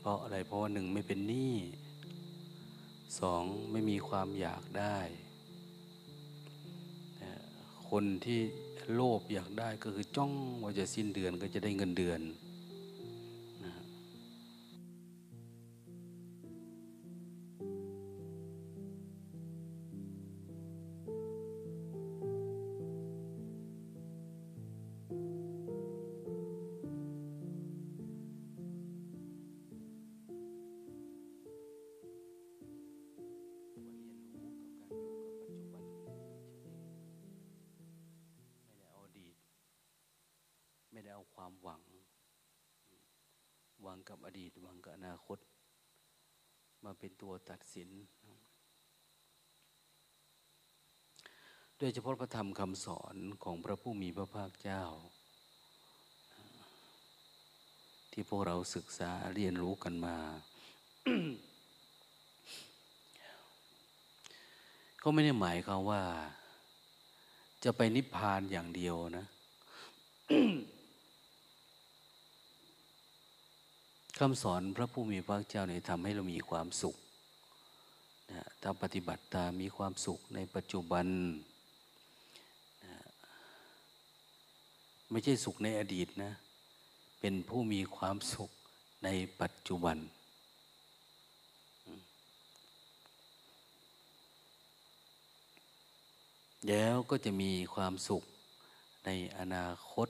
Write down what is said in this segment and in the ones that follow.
เพราะอะไรเพราะว่าหนึ่งไม่เป็นหนี้สองไม่มีความอยากได้คนที่โลภอยากได้ก็คือจ้องว่าจะสิ้นเดือนก็จะได้เงินเดือน เป็นตัวตัดสิน โดยเฉพาะพระธรรมคำสอนของพระผู้มีพระภาคเจ้า ที่พวกเราศึกษาเรียนรู้กันมา ก็ไม่ได้หมายความว่า จะไปนิพพานอย่างเดียวนะ คำสอนพระผู้มีพระเจ้าเนี่ยทำให้เรามีความสุขนะถ้าปฏิบัติตามมีความสุขในปัจจุบันนะไม่ใช่สุขในอดีตนะ เป็นผู้มีความสุขในปัจจุบัน แล้วก็จะมีความสุขในอนาคต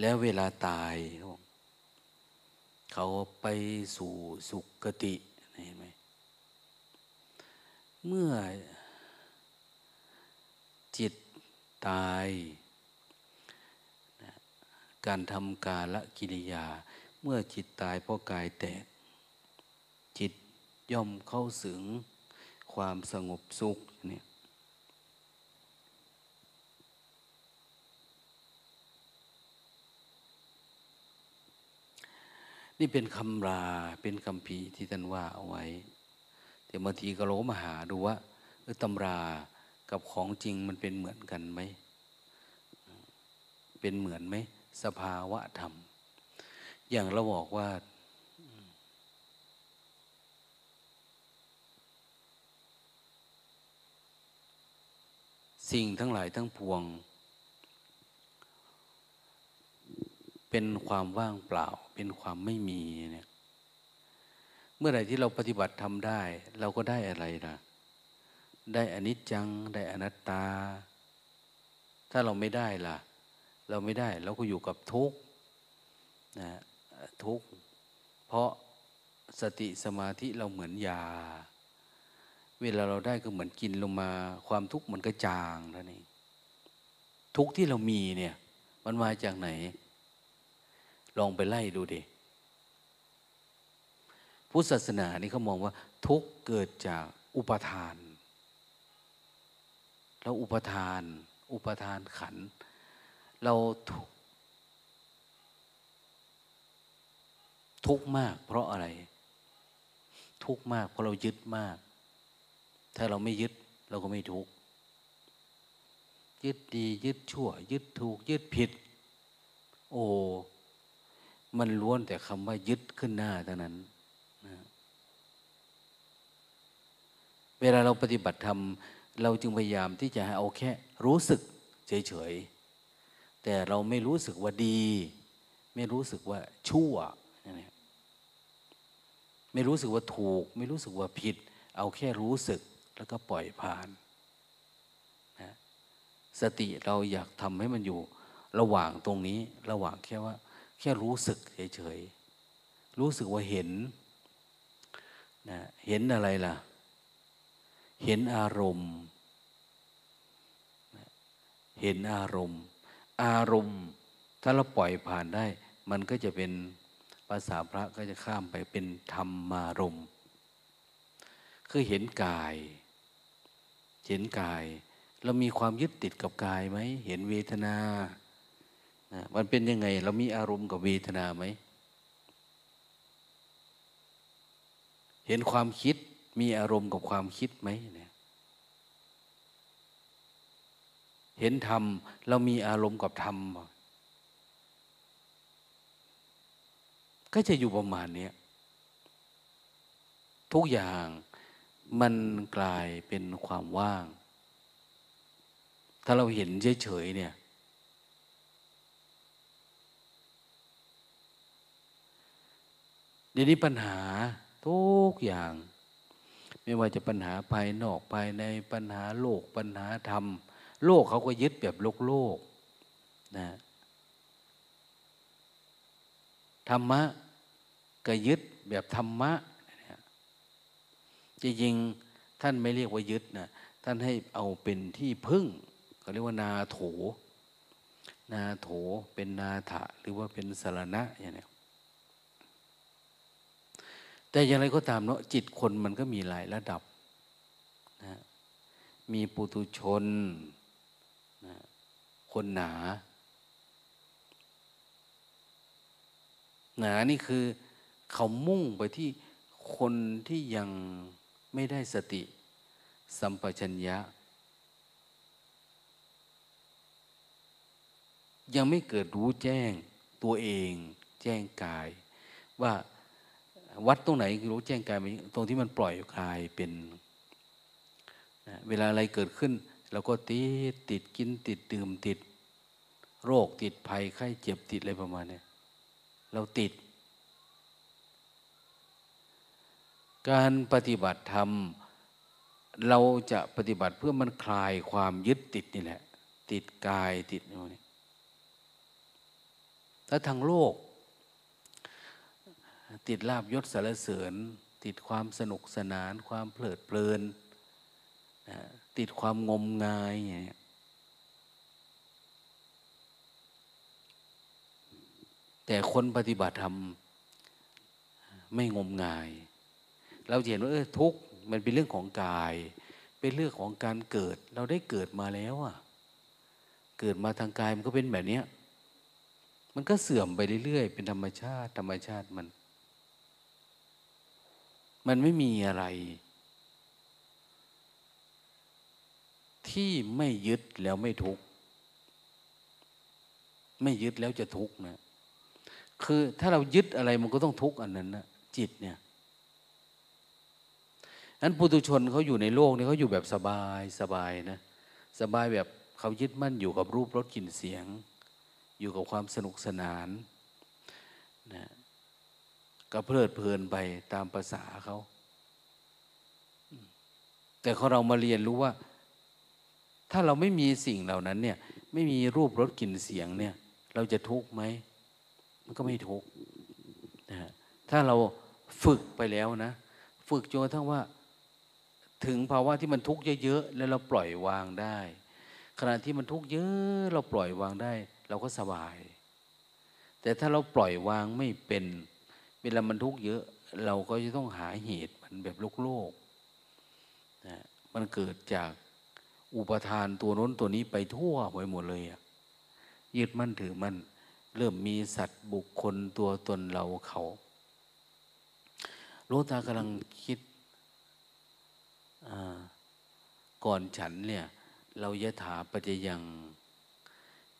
แล้วเวลาตาย เขาไปสู่สุคติเห็นไหมเมื่อจิตตาย การทำกาละกิริยา เมื่อจิตตายเพราะกายแตก จิตย่อมเข้าสึงความสงบสุขเนี่เป็นคำราเป็นคำพีที่ท่านว่าเอาไว้ แต่บางทีก็โลมาหาดูว่าเออตำรากับของจริงมันเป็นเหมือนกันไหม เป็นเหมือนไหม สภาวะธรรม อย่างเราบอกว่าสิ่งทั้งหลายทั้งปวง เป็นความว่างเปล่า เป็นความไม่มีเนี่ยเมื่อไหร่ที่เราปฏิบัติทำได้ เราก็ได้อะไรล่ะได้อนิจจัง ได้อนัตตา ถ้าเราไม่ได้ล่ะ เราไม่ได้ เราก็อยู่กับทุกข์นะทุกข์เพราะสติสมาธิเราเหมือนยา เวลาเราได้ก็เหมือนกินลงมา ความทุกข์มันก็จางแล้วนี่ทุกข์ที่เรามีเนี่ย มันมาจากไหน ลองไปไล่ดูดิพุทธศาสนานี่เขามองว่า ทุกเกิดจากอุปทานแล้วอุปทาน อุปทานขัน เราทุกข์มาก เพราะอะไร ทุกมาก เพราะเรายึดมาก ถ้าเราไม่ยึดเราก็ไม่ทุกยึดดี ยึดชั่ว ยึดถูก ยึดผิด โอ้ มันล้วนแต่คำว่ายึดขึ้นหน้าเท่านั้นนะเวลาเราปฏิบัติธรรม เราจึงพยายามที่จะเอาแค่รู้สึกเฉยๆ แต่เราไม่รู้สึกว่าดี ไม่รู้สึกว่าชั่ว ไม่รู้สึกว่าถูก ไม่รู้สึกว่าผิด เอาแค่รู้สึกแล้วก็ปล่อยผ่านนะสติเราอยากทำให้มันอยู่ระหว่างตรงนี้ ระหว่างแค่ว่า ค่รู้สึกเฉยๆ รู้สึกว่าเห็นนะเห็นอะไรล่ะ เห็นอารมณ์ เห็นอารมณ์ อารมณ์ ถ้าเราปล่อยผ่านได้ มันก็จะเป็นภาษาพระก็จะข้ามไปเป็นธรรมารมณ์คือเห็นกาย เห็นกาย เรามีความยึดติดกับกายไหม เห็นเวทนา มันเป็นยังไง เรามีอารมณ์กับเวทนาไหม เห็นความคิดมีอารมณ์กับความคิดไหมเนี่ยเห็นธรรมเรามีอารมณ์กับธรรมก็จะอยู่ประมาณนี้ทุกอย่างมันกลายเป็นความว่าง ถ้าเราเห็นเฉยๆเนี่ย เดี๋ยวนี้ปัญหาทุกอย่าง ไม่ว่าจะปัญหาภายนอกภายในปัญหาโลกปัญหาธรรม โลกเขาก็ยึดแบบโลกโลกนะธรรมะก็ยึดแบบธรรมะจริงๆท่านไม่เรียกว่ายึดนะท่านให้เอาเป็นที่พึ่งเขาเรียกว่านาโถ นาโถเป็นนาถะหรือว่าเป็นสารณะอย่างนี้ แต่อย่างไรก็ตามเนาะจิตคนมันก็มีหลายระดับนะมีปุตุชนนะคนหนา หนานี่คือเขามุ่งไปที่คนที่ยังไม่ได้สติ สัมปชัญญะ ยังไม่เกิดรู้แจ้งตัวเอง แจ้งกายว่า วัดตรงไหนรู้แจ้งกายตรงที่มันปล่อยกายเป็นนะเวลาอะไรเกิดขึ้นเราก็ติดติดกินติดดื่มติด โรคติดภัยไข้เจ็บติดอะไรประมาณนี้เราติด การปฏิบัติธรรมเราจะปฏิบัติเพื่อมันคลายความยึดติดนี่แหละ ติดกายติดนี่ถ้าทางโลก ติดลาบยศสารเสริญ ติดความสนุกสนาน ความเพลิดเพลินติดความงมงายอย่างนี้แต่คนปฏิบัติธรรมไม่งมงาย เราเห็นว่าเออทุกมันเป็นเรื่องของกาย เป็นเรื่องของการเกิด เราได้เกิดมาแล้วอะเกิดมาทางกายมันก็เป็นแบบนี้มันก็เสื่อมไปเรื่อยๆ เป็นธรรมชาติ ธรรมชาติมัน มันไม่มีอะไร ที่ไม่ยึดแล้วไม่ทุกข์ไม่ยึดแล้วจะทุกข์นะคือถ้าเรายึดอะไรมันก็ต้องทุกข์อันนั้นนะจิตเนี่ยนั้นปุถุชนเขาอยู่ในโลกนี้เขาอยู่แบบสบายสบายนะ สบายแบบเขายึดมั่นอยู่กับรูปรสกลิ่นเสียง อยู่กับความสนุกสนานนะ ก็เพลิดเพลินไปตามภาษาเขาแต่เขาเรามาเรียนรู้ว่า ถ้าเราไม่มีสิ่งเหล่านั้น เนี่ย ไม่มีรูปรสกลิ่นเสียงเนี่ย เราจะทุกข์ไหมมันก็ไม่ทุกข์นะถ้าเราฝึกไปแล้วนะ ฝึกจนกระทั่งว่า ถึงภาวะที่มันทุกข์เยอะๆแล้วเราปล่อยวางได้ ขณะที่มันทุกข์เยอะเราปล่อยวางได้ เราก็สบาย แต่ถ้าเราปล่อยวางไม่เป็น เวลามันทุกข์เยอะ เราก็จะต้องหาเหตุมันแบบโลกโลกนะมันเกิดจากอุปทานตัวน้นตัวนี้ไปทั่วไปหมดเลยอะยึดมั่นถือมันเริ่มมีสัตว์บุคคลตัวตนเราเขาโลตากำลังคิดก่อนฉันเนี่ย เรายะถาปัจยัง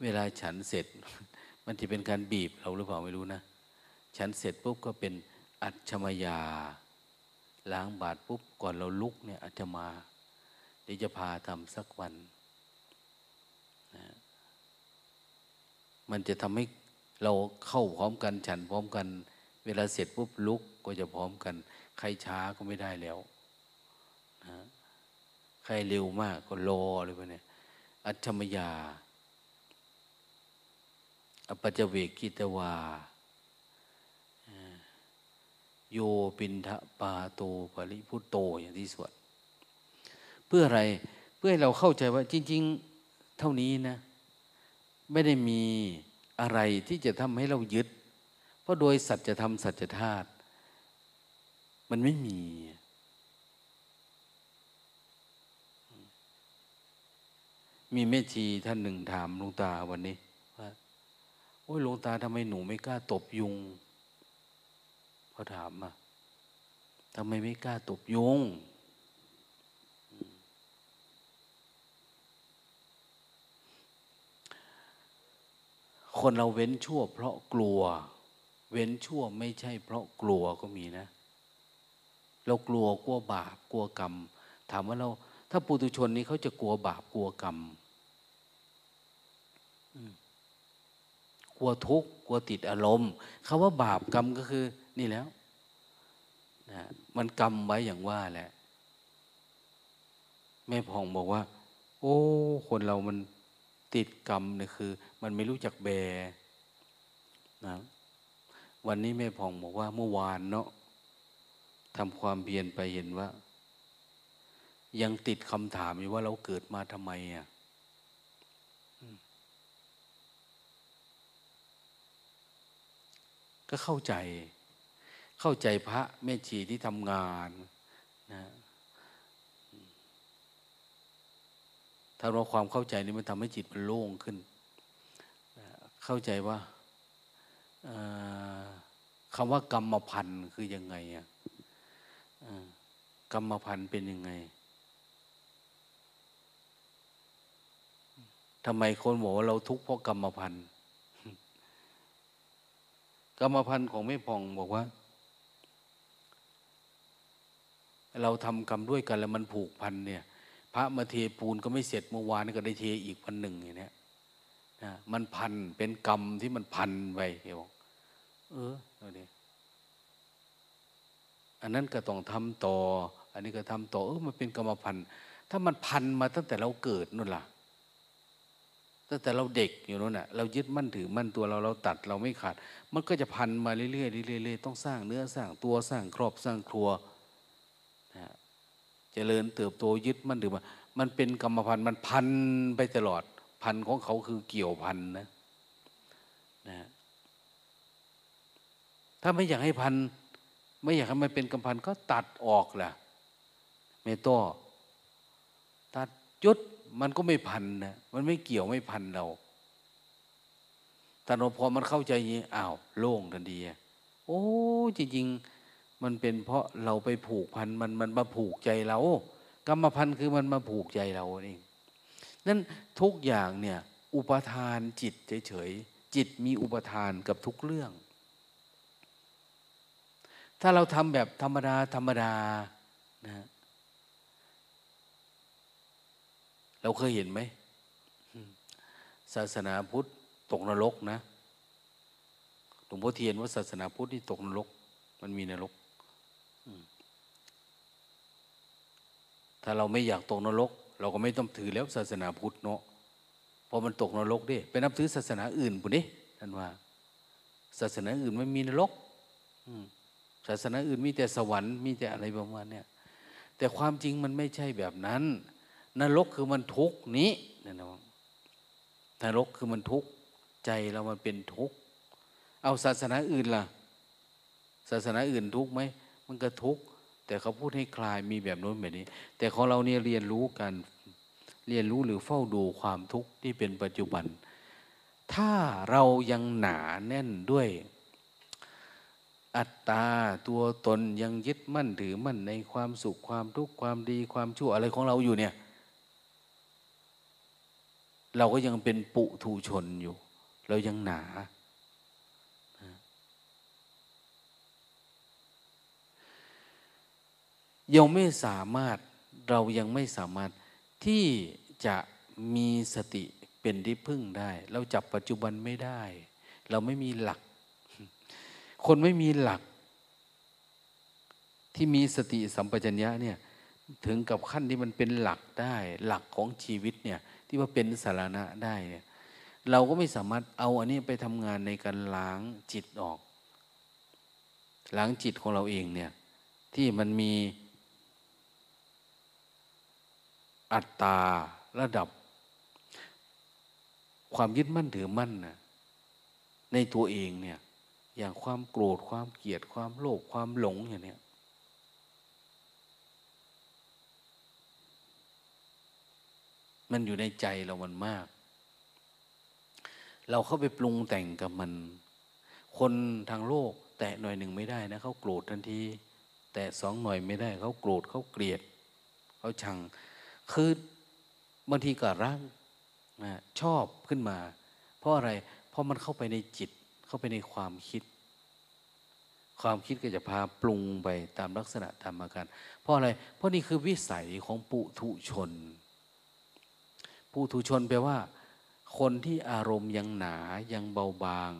เวลาฉันเสร็จ มันจะเป็นการบีบเราหรือเปล่าไม่รู้นะ ฉันเสร็จปุ๊บก็เป็นอัจฉมยา ล้างบาดปุ๊บก่อนเราลุกเนี่ยอาจจะมาเดี๋ยวจะพาทำสักวันนะมันจะทำให้เราเข้าพร้อมกัน ฉันพร้อมกัน เวลาเสร็จปุ๊บลุกก็จะพร้อมกัน ใครช้าก็ไม่ได้แล้วใครเร็วมากก็รอเลยพวกนี้อัจฉมยา อปัจเวกิตวา โยปินทะปาโตปริพุตโตอย่างที่สวดเพื่ออะไรเพื่อให้เราเข้าใจว่าจริง ๆ เท่านี้นะ ไม่ได้มีอะไรที่จะทำให้เรายึด เพราะโดยสัจธรรมสัจธาตุมันไม่มี มีแม่ชีท่านหนึ่งถามหลวงตาวันนี้ว่าโอ้ยหลวงตาทำไมหนูไม่กล้าตบยุง เขาถามอะทำไมไม่กล้าตบยุงคนเราเว้นชั่ว เพราะกลัวเเว้นชั่วไม่ใช่ เพราะกลัวก็มีนะ เรากลัวกลัวบาปกลัวกรรม ถามว่าเรา ถ้าปุถุชนนี้เขาจะกลัวบาปกลัวกรรมกลัวทุกข์กลัวติดอารมณ์คาว่าบาปกรรมก็คือ นี่แล้วนะมันกรรมไว้อย่างว่าแหละ แม่พองบอกว่า โอ้ คนเรามันติดกรรมเนี่ยคือ มันไม่รู้จักแบนะวันนี้แม่พองบอกว่าเมื่อวานเนาะทำความเพียรไปเห็นว่า ยังติดคำถามอยู่ว่าเราเกิดมาทำไมอะก็เข้าใจ เข้าใจพระแม่ชีที่ทำงานนะถ้าเราความเข้าใจนี้มันทำให้จิตมันโล่งขึ้น เข้าใจว่าคำว่ากรรมพันธ์คือยังไงอะกรรมพันธ์เป็นยังไงทำไมคนบอกว่าเราทุกข์เพราะกรรมพันธ์กรรมพันธ์ของไม่พองบอกว่า เราทำกรรมด้วยกันแล้วมันผูกพันเนี่ย พระมาเทปูนก็ไม่เสร็จเมื่อวานก็ได้เทอีกพันหนึ่งอย่างนี้นะมันพันเป็นกรรมที่มันพันไปเห็นเออเอาดิอันนั้นก็ต้องทำต่อ อันนี้ก็ทำต่อเออมันเป็นกรรมพันธ์ถ้ามันพันมาตั้งแต่เราเกิดนู่นล่ะตั้งแต่เราเด็กอยู่นู่นน่ะเรายึดมั่นถือมั่นตัวเราเราตัดเราไม่ขาด มันก็จะพันมาเรื่อยๆเรื่อยๆต้องสร้างเนื้อสร้างตัวสร้างครอบสร้างครัว เจริญเติบโตยึดมั่นถือมามันเป็นกรรมพันธ์มันพันไปตลอด พันของเขาคือเกี่ยวพันนะนะถ้าไม่อยากให้พัน ไม่อยากให้มันเป็นกำพันก็ตัดออกแหละเมตโต้ตัดยุดมันก็ไม่พันนะมันไม่เกี่ยวไม่พันเราแต่เราพอมันเข้าใจอย่างนี้อ้าวโล่งทันทีโอ้จริงๆ มันเป็นเพราะเราไปผูกพันมันมันมาผูกใจเรา กรรมพันธ์คือมันมาผูกใจเราเองนั่นทุกอย่างเนี่ย อุปทานจิตเฉยๆจิตมีอุปทานกับทุกเรื่อง ถ้าเราทำแบบธรรมดาธรรมดานะเราเคยเห็นไหมศาสนาพุทธตกนรกนะหลวงพ่อเทียนว่าศาสนาพุทธที่ตกนรก มันมีนรก ถ้าเราไม่อยากตกนรก เราก็ไม่ต้องถือแล้วศาสนาพุทธเนาะพอมันตกนรกดิไปนับถือศาสนาอื่นปุ่นี่ท่านว่า ศาสนาอื่นไม่มีนรกศาสนาอื่นมีแต่สวรรค์มีแต่อะไรประมาณเนี้แต่ความจริงมันไม่ใช่แบบนั้น นรกคือมันทุกนี้นะน้องนรกคือมันทุกใจเรามันเป็นทุกเอาศาสนาอื่นล่ะ ศาสนาอื่นทุกไหมมันก็ทุก แต่เขาพูดให้คลายมีแบบโน้นแบบนี้ แต่ของเราเนี่ยเรียนรู้กันเรียนรู้หรือเฝ้าดูความทุกข์ที่เป็นปัจจุบัน ถ้าเรายังหนาแน่นด้วยอัตตาตัวตนยังยึดมั่นถือมั่นในความสุขความทุกข์ความดีความชั่วอะไรของเราอยู่เนี่ย เราก็ยังเป็นปุถุชนอยู่ เรายังหนา ยังไม่สามารถเรายังไม่สามารถที่จะมีสติเป็นที่พึ่งได้ เราจับปัจจุบันไม่ได้ เราไม่มีหลัก คนไม่มีหลัก ที่มีสติสัมปชัญญะเนี่ยถึงกับขั้นที่มันเป็นหลักได้ หลักของชีวิตเนี่ยที่ว่าเป็นสารณะได้เนี่ยเราก็ไม่สามารถเอาอันนี้ไปทำงานในการล้างจิตออก ล้างจิตของเราเองเนี่ยที่มันมี อัตตาระดับ ความยึดมั่นถือมั่นนะในตัวเองเนี่ย อย่างความโกรธความเกลียดความโลภความหลงอย่างนี้มันอยู่ในใจเรามันมาก เราเข้าไปปรุงแต่งกับมัน คนทางโลก แตะหน่อยหนึ่งไม่ได้นะเขาโกรธทันที แต่สองหน่อยไม่ได้เขาโกรธเขาเกลียดเขาชัง คือบางทีก็ร่างนะชอบขึ้นมา เพราะอะไร เพราะมันเข้าไปในจิต เข้าไปในความคิด ความคิดก็จะพาปรุงไปตามลักษณะตามอาการ เพราะอะไร เพราะนี่คือวิสัยของปุถุชน ปุถุชนแปลว่า คนที่อารมณ์ยังหนายังเบาบาง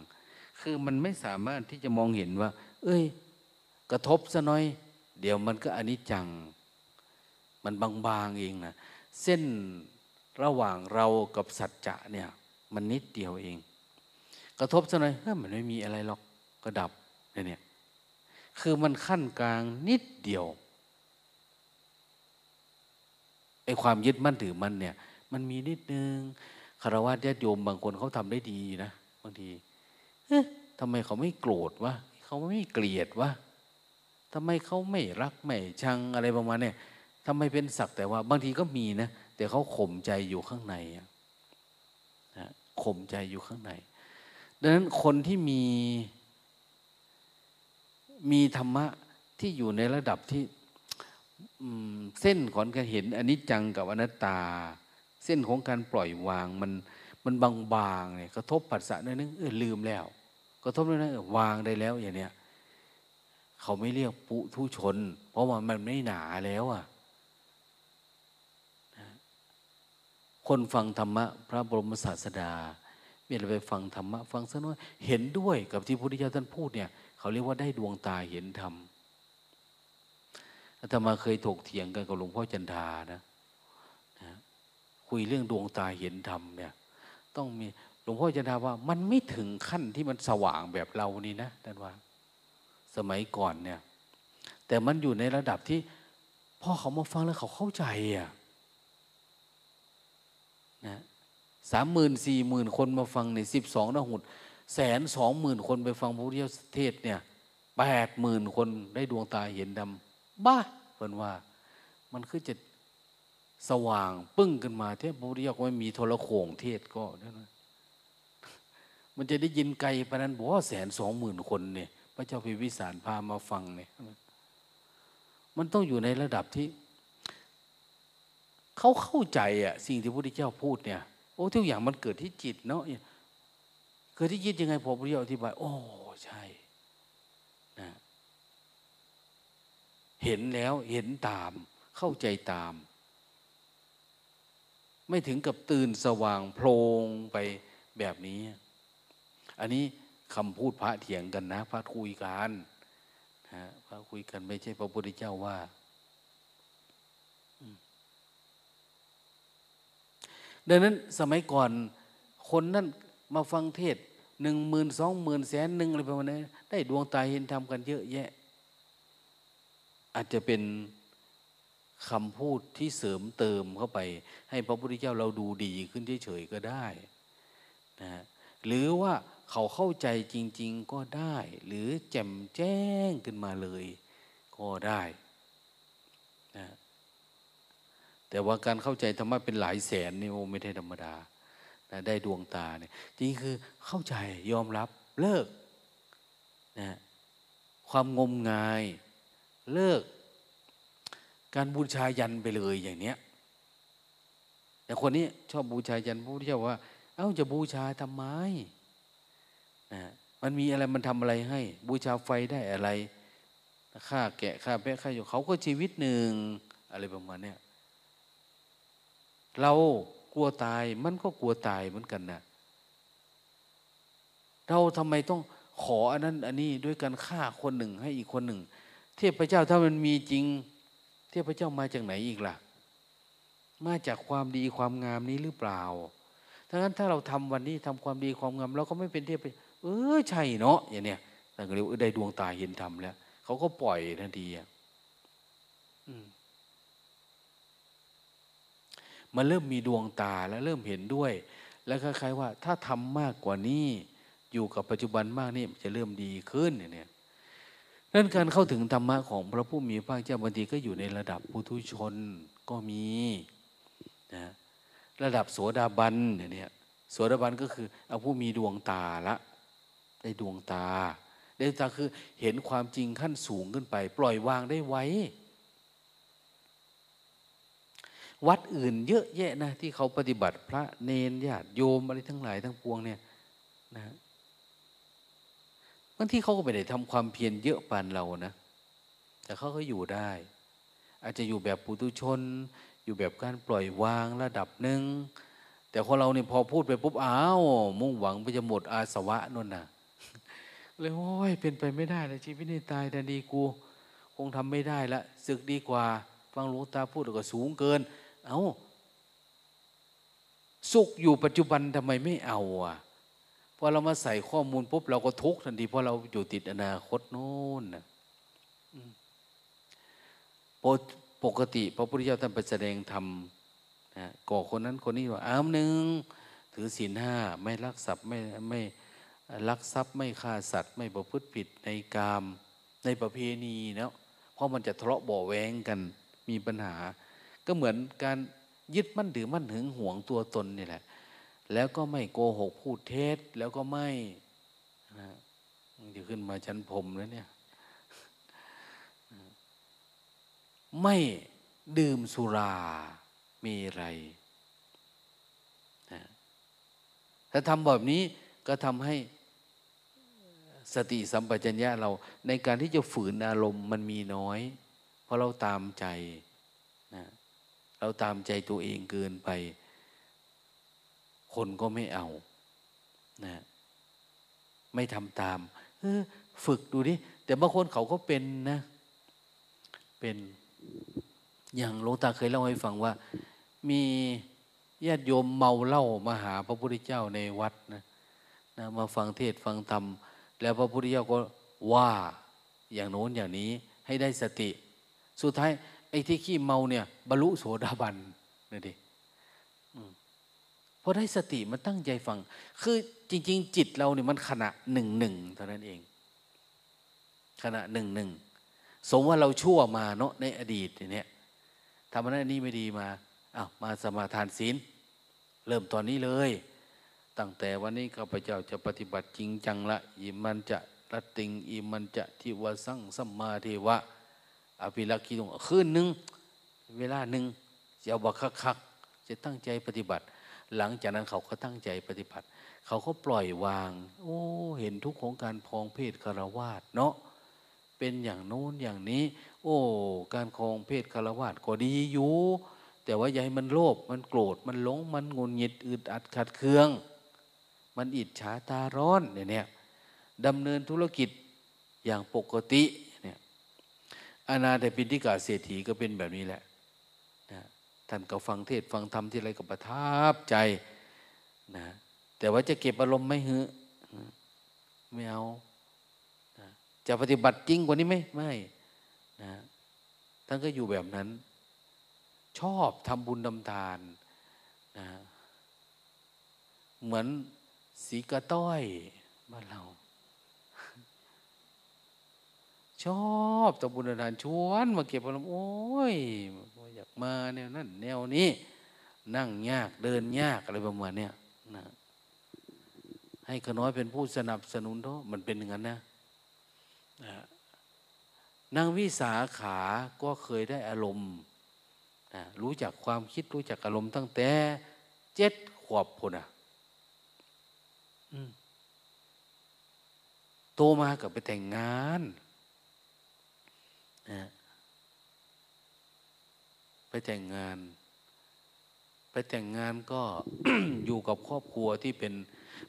คือมันไม่สามารถที่จะมองเห็นว่า เอ้ย กระทบซะน้อย เดี๋ยวมันก็อนิจจัง มันบางๆเองนะเส้นระหว่างเรากับสัจจะเนี่ยมันนิดเดียวเอง กระทบซะหน่อยเฮ้ยมันไม่มีอะไรหรอกก็ดับเนี่ยคือมันขั้นกลางนิดเดียวไอ้ความยึดมั่นถือมันเนี่ย มันมีนิดนึงคารวะญาติโยมบางคนเขาทำได้ดีนะบางทีเอ๊ะทำไมเขาไม่โกรธวะเขาไม่เกลียดวะทำไมเขาไม่รักไม่ชังอะไรประมาณเนี่ย ทำไมเป็นศักแต่ว่า บางทีก็มีนะ แต่เขาข่มใจอยู่ข้างในนะข่มใจอยู่ข้างใน ดังนั้นคนที่มีมีธรรมะที่อยู่ในระดับที่เส้นของการเห็นอนิจจังกับอนัตตา เส้นของการปล่อยวางมันมันบางๆเนี่ยกระทบปัสสะนั่นนึงเออลืมแล้วกระทบนั่นเออวางได้แล้วอย่างเนี้ยเขาไม่เรียกปุถุชน เพราะว่ามันไม่หนาแล้วอะ คนฟังธรรมะพระบรมศาสดาเมื่อเราไปฟังธรรมะฟังสักน้อยเห็นด้วยกับที่พระพุทธเจ้าท่านพูดเนี่ย เขาเรียกว่าได้ดวงตาเห็นธรรมอาตมาเคยถกเถียงกันกับหลวงพ่อจันทานะนะ คุยเรื่องดวงตาเห็นธรรมเนี่ย ต้องมีหลวงพ่อจันทาว่ามันไม่ถึงขั้นที่มันสว่างแบบเรานี่นะท่านว่า สมัยก่อนเนี่ย แต่มันอยู่ในระดับที่พ่อเขามาฟังแล้วเขาเข้าใจอะ นะสามหมื่นสี่หมื่นคนมาฟังในสิบสองนหุดแสนสองหมื่นคนไปฟังพระพุทธเทศเนี่ยแปดหมื่นคนได้ดวงตาเห็นดำบ้าเพิ่นว่า มันคือจะสว่างปึ้งขึ้นมาเทพพระพุทธเจ้าก็ไม่มีโทรโขงเทศก็นั่นมันจะได้ยินไกลปนั้นบอกว่าแสนสองหมื่นคนเนี่ย พระเจ้าพิวิสารพามาฟังเนี่ยมันต้องอยู่ในระดับที่ เขาเข้าใจอะสิ่งที่พระพุทธเจ้าพูดเนี่ยโอ้ทุกอย่างมันเกิดที่จิตเนาะเกิดที่จิตยังไงพอพระพุทธเจ้าอธิบาย โอ้ใช่นะเห็นแล้วเห็นตาม เข้าใจตาม ไม่ถึงกับตื่นสว่างโพลงไปแบบนี้ อันนี้คำพูดพระเถียงกันนะ พระคุยกันนะพระคุยกันไม่ใช่พระพุทธเจ้าว่า ดังนั้นสมัยก่อนคนนั่นมาฟังเทศหนึ่งหมื่นสองหมื่นแสนหนึ่งอะไรประมาณนี้ได้ดวงตาเห็นธรรมกันเยอะแยะ อาจจะเป็นคำพูดที่เสริมเติมเข้าไป ให้พระพุทธเจ้าเราดูดีขึ้นเฉยๆก็ได้นะหรือว่าเขาเข้าใจจริง ๆก็ได้ หรือแจ่มแจ้งขึ้นมาเลย ก็ได้นะ แต่ว่าการเข้าใจธรรมะเป็นหลายแสนนี่โอ้ไม่ได้ธรรมดานะได้ดวงตาเนี่ยจริงคือเข้าใจยอมรับเลิกนะความงมงายเลิก การบูชายันไปเลยอย่างเนี้ยแต่คนนี้ชอบบูชายันพระพุทธเจ้าว่า เอ้าจะบูชาทำไมนะมันมีอะไรมันทำอะไรให้ บูชาไฟได้อะไรฆ่าแกะฆ่าแพะฆ่าอยู่เขาก็ชีวิตหนึ่งอะไรประมาณเนี้ย เรากลัวตายมันก็กลัวตายเหมือนกันนะเราทำไมต้องขออันนั้นอันนี้ด้วยการฆ่าคนหนึ่งให้อีกคนหนึ่ง เทพเจ้าถ้ามันมีจริง เทพเจ้ามาจากไหนอีกล่ะ มาจากความดีความงามนี้หรือเปล่าถ้างั้นถ้าเราทำวันนี้ทำความดีความงามเราก็ไม่เป็นเทพเออใช่เนาะอย่างเนี้ยแต่ก็เรียกได้ดวงตาเห็นธรรมแล้วเขาก็ปล่อยทันทีอะ มันเริ่มมีดวงตาแล้วเริ่มเห็นด้วย แล้วคล้ายๆว่า ถ้าทำมากกว่านี้อยู่กับปัจจุบันมากนี่จะเริ่มดีขึ้นเนี่ยนั่นการเข้าถึงธรรมะของพระผู้มีพระเจ้าบางทีก็อยู่ในระดับปุถุชนก็มีนะระดับโสดาบันเนี่ยโสดาบันก็คือเอาผู้มีดวงตาละได้ดวงตาได้ตาคือเห็นความจริงขั้นสูงขึ้นไป ปล่อยวางได้ไว วัดอื่นเยอะแยะนะ ที่เขาปฏิบัติพระเนนญาติโยมอะไรทั้งหลายทั้งปวงเนี่ยนะบางที่เขาก็ไม่ได้ทำความเพียรเยอะปานเรานะ แต่เขาก็อยู่ได้ อาจจะอยู่แบบปุถุชน อยู่แบบการปล่อยวางระดับหนึ่งแต่คนเราเนี่ยพอพูดไปปุ๊บอ้าวมุ่งหวังไปจะหมดอาสวะนั่นน่ะเลยโอ้ยเป็นไปไม่ได้เลยชีวิตนี่ตายแต่ดีกู คงทำไม่ได้ละศึกดีกว่า ฟังหลวงตาพูดก็สูงเกิน เอา้าสุขอยู่ปัจจุบันทำไมไม่เอาอะพอเรามาใส่ข้อมูลปุ๊บเราก็ทุกข์ทันทีเพราะเราอยู่ติดอนาคตโน้นนะปกติ พระพุทธเจ้าท่านไปแสดงธรรมนะก่อคนนั้นคนนี้ว่าอ้ามหนึ่งถือศีลห้าไม่ลักทรัพย์ไม่ไม่ลักทรัพย์ไม่ฆ่าสัตว์ ไม่ประพฤติผิดในกามในประเพณีเนาะเพราะมันจะทะเลาะเบาแวงกันมีปัญหา ก็เหมือนการยึดมั่นถือมั่นหึงหวงตัวตนนี่แหละ แล้วก็ไม่โกหกพูดเท็จแล้วก็ไม่นะจะขึ้นมาชั้นพรมแล้วเนี่ย ไม่ดื่มสุรามีไรนะถ้าทำแบบนี้ก็ทำให้สติสัมปชัญญะเราในการที่จะฝืนอารมณ์มันมีน้อย เพราะเราตามใจ เราตามใจตัวเองเกินไป คนก็ไม่เอานะไม่ทำตามเออฝึกดูดิ แต่บางคนเขาก็เป็นนะ เป็นอย่างหลวงตาเคยเล่าให้ฟังว่า มีญาติโยมเมาเหล้ามาหาพระพุทธเจ้าในวัดนะนะมาฟังเทศฟังธรรม แล้วพระพุทธเจ้าก็ว่าอย่างโน้นอย่างนี้ให้ได้สติ สุดท้าย ไอ้ที่ขี้เมาเนี่ยบรรลุโสดาบันนี่ดิพอได้สติมันตั้งใจฟัง คือจริง ๆ จิตเราเนี่ยมันขณะหนึ่งหนึ่งเท่านั้นเอง ขณะหนึ่งหนึ่งสมว่าเราชั่วมาเนาะในอดีตเนี่ยทำอะไรนี้ไม่ดีมาอ้าวมาสมาทานศีลเริ่มตอนนี้เลย ตั้งแต่วันนี้ข้าพเจ้าจะปฏิบัติจริงจังละอิมันจะรัตติงอิมันจะทิวสังสัมมาเทวะ อภิรักษ์คิดงคืนหนึ่งเวลาหนึ่งจะเอาบักคักจะตั้งใจปฏิบัติ หลังจากนั้นเขาก็ตั้งใจปฏิบัติ เขาก็ปล่อยวาง โอ้เห็นทุกของการพองเพศคารวาสเนาะเป็นอย่างโน้นอย่างนี้ โอ้ การคองเพศคารวาสก็ดีอยู่แต่ว่าอย่าให้มันโลภมันโกรธมันหลงมันงุนหงิดอึดอัดขัดเคือง มันอิจฉาตาร้อนเนี่ยดำเนินธุรกิจอย่างปกติ อนาถปินทิกาเศรษฐีก็เป็นแบบนี้แหละท่านก็ฟังเทศฟังธรรมที่ไรก็ประทับใจนะแต่ว่าจะเก็บอารมณ์ไม่หือไม่เอานะจะปฏิบัติจริงกว่านี้ไหมไม่นะท่านก็อยู่แบบนั้น ชอบทำบุญดำทานนะเหมือนสีกระต้อยบ้านเรา ชอบตะบุญทานชวนมาเก็บอารมณ์โอ้ยอยากมาแนวนั้นแนวนี้ นั่งยากเดินยากอะไรประมาณเนี้ยนะให้ขน้อยเป็นผู้สนับสนุนเถอะมันเป็นอย่างนั้นนะนางวิสาขาก็เคยได้อารมณ์นะรู้จักความคิดรู้จักอารมณ์ตั้งแต่เจ็ดขวบพุนอะโตมากับไปแต่งงาน นะไปแต่งงาน ไปแต่งงานก็อยู่กับครอบครัวที่เป็น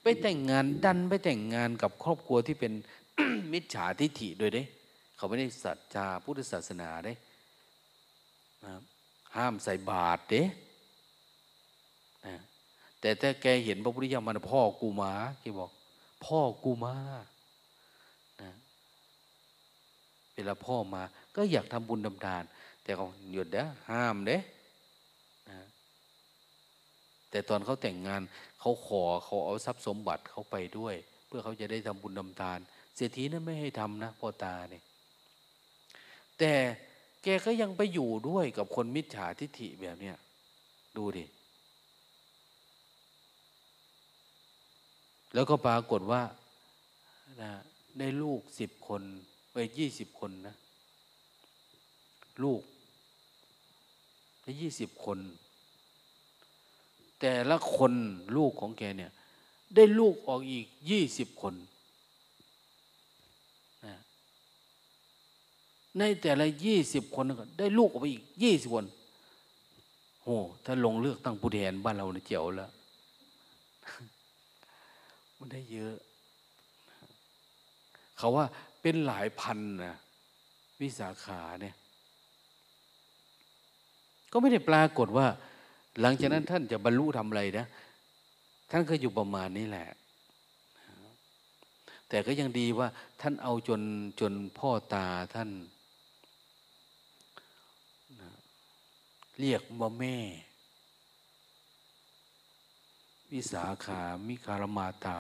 ไปแต่งงานดันไปแต่งงานกับครอบครัวที่เป็นมิจฉาทิฐิโดยเด้ เขาไม่ได้สัจจาพุทธศาสนาเด้นะห้ามใส่บาตรเด้นะแต่ถ้าแกเห็นพระพุทธเจ้ามันพ่อกูมาแกบอก พ่อกูมานะเวลาพ่อมา ก็อยากทำบุญทำทาน แต่เขาหยุดเด้อห้ามเด้นะแต่ตอนเขาแต่งงานเขาขอเขาเอาทรัพย์สมบัติเขาไปด้วย เพื่อเขาจะได้ทำบุญทำทาน เศรษฐีนั้นไม่ให้ทำนะพ่อตาเนี่ยแต่แกก็ยังไปอยู่ด้วยกับคนมิจฉาทิฐิแบบเนี้ยดูดิแล้วก็ปรากฏว่านะได้ลูกสิบคนไปยี่สิบคนนะ ลูกได้ยี่สิบคน แต่ละคนลูกของแกเนี่ย ได้ลูกออกอีกยี่สิบคนในแต่ละยี่สิบคนก็ได้ลูกออกไปอีกยี่สิบคนโอ้ถ้าลงเลือกตั้งผู้แทนบ้านเราเนี่ยเจ๋วแล้ว มันได้เยอะ เขาว่าเป็นหลายพันนะวิสาขาเนี่ย ก็ไม่ได้ปรากฏว่า หลังจากนั้นท่านจะบรรลุทำอะไรนะ ท่านก็อยู่ประมาณนี้แหละ แต่ก็ยังดีว่าท่านเอาจนจนพ่อตาท่าน เรียกว่าแม่ วิสาขามิคารมาตา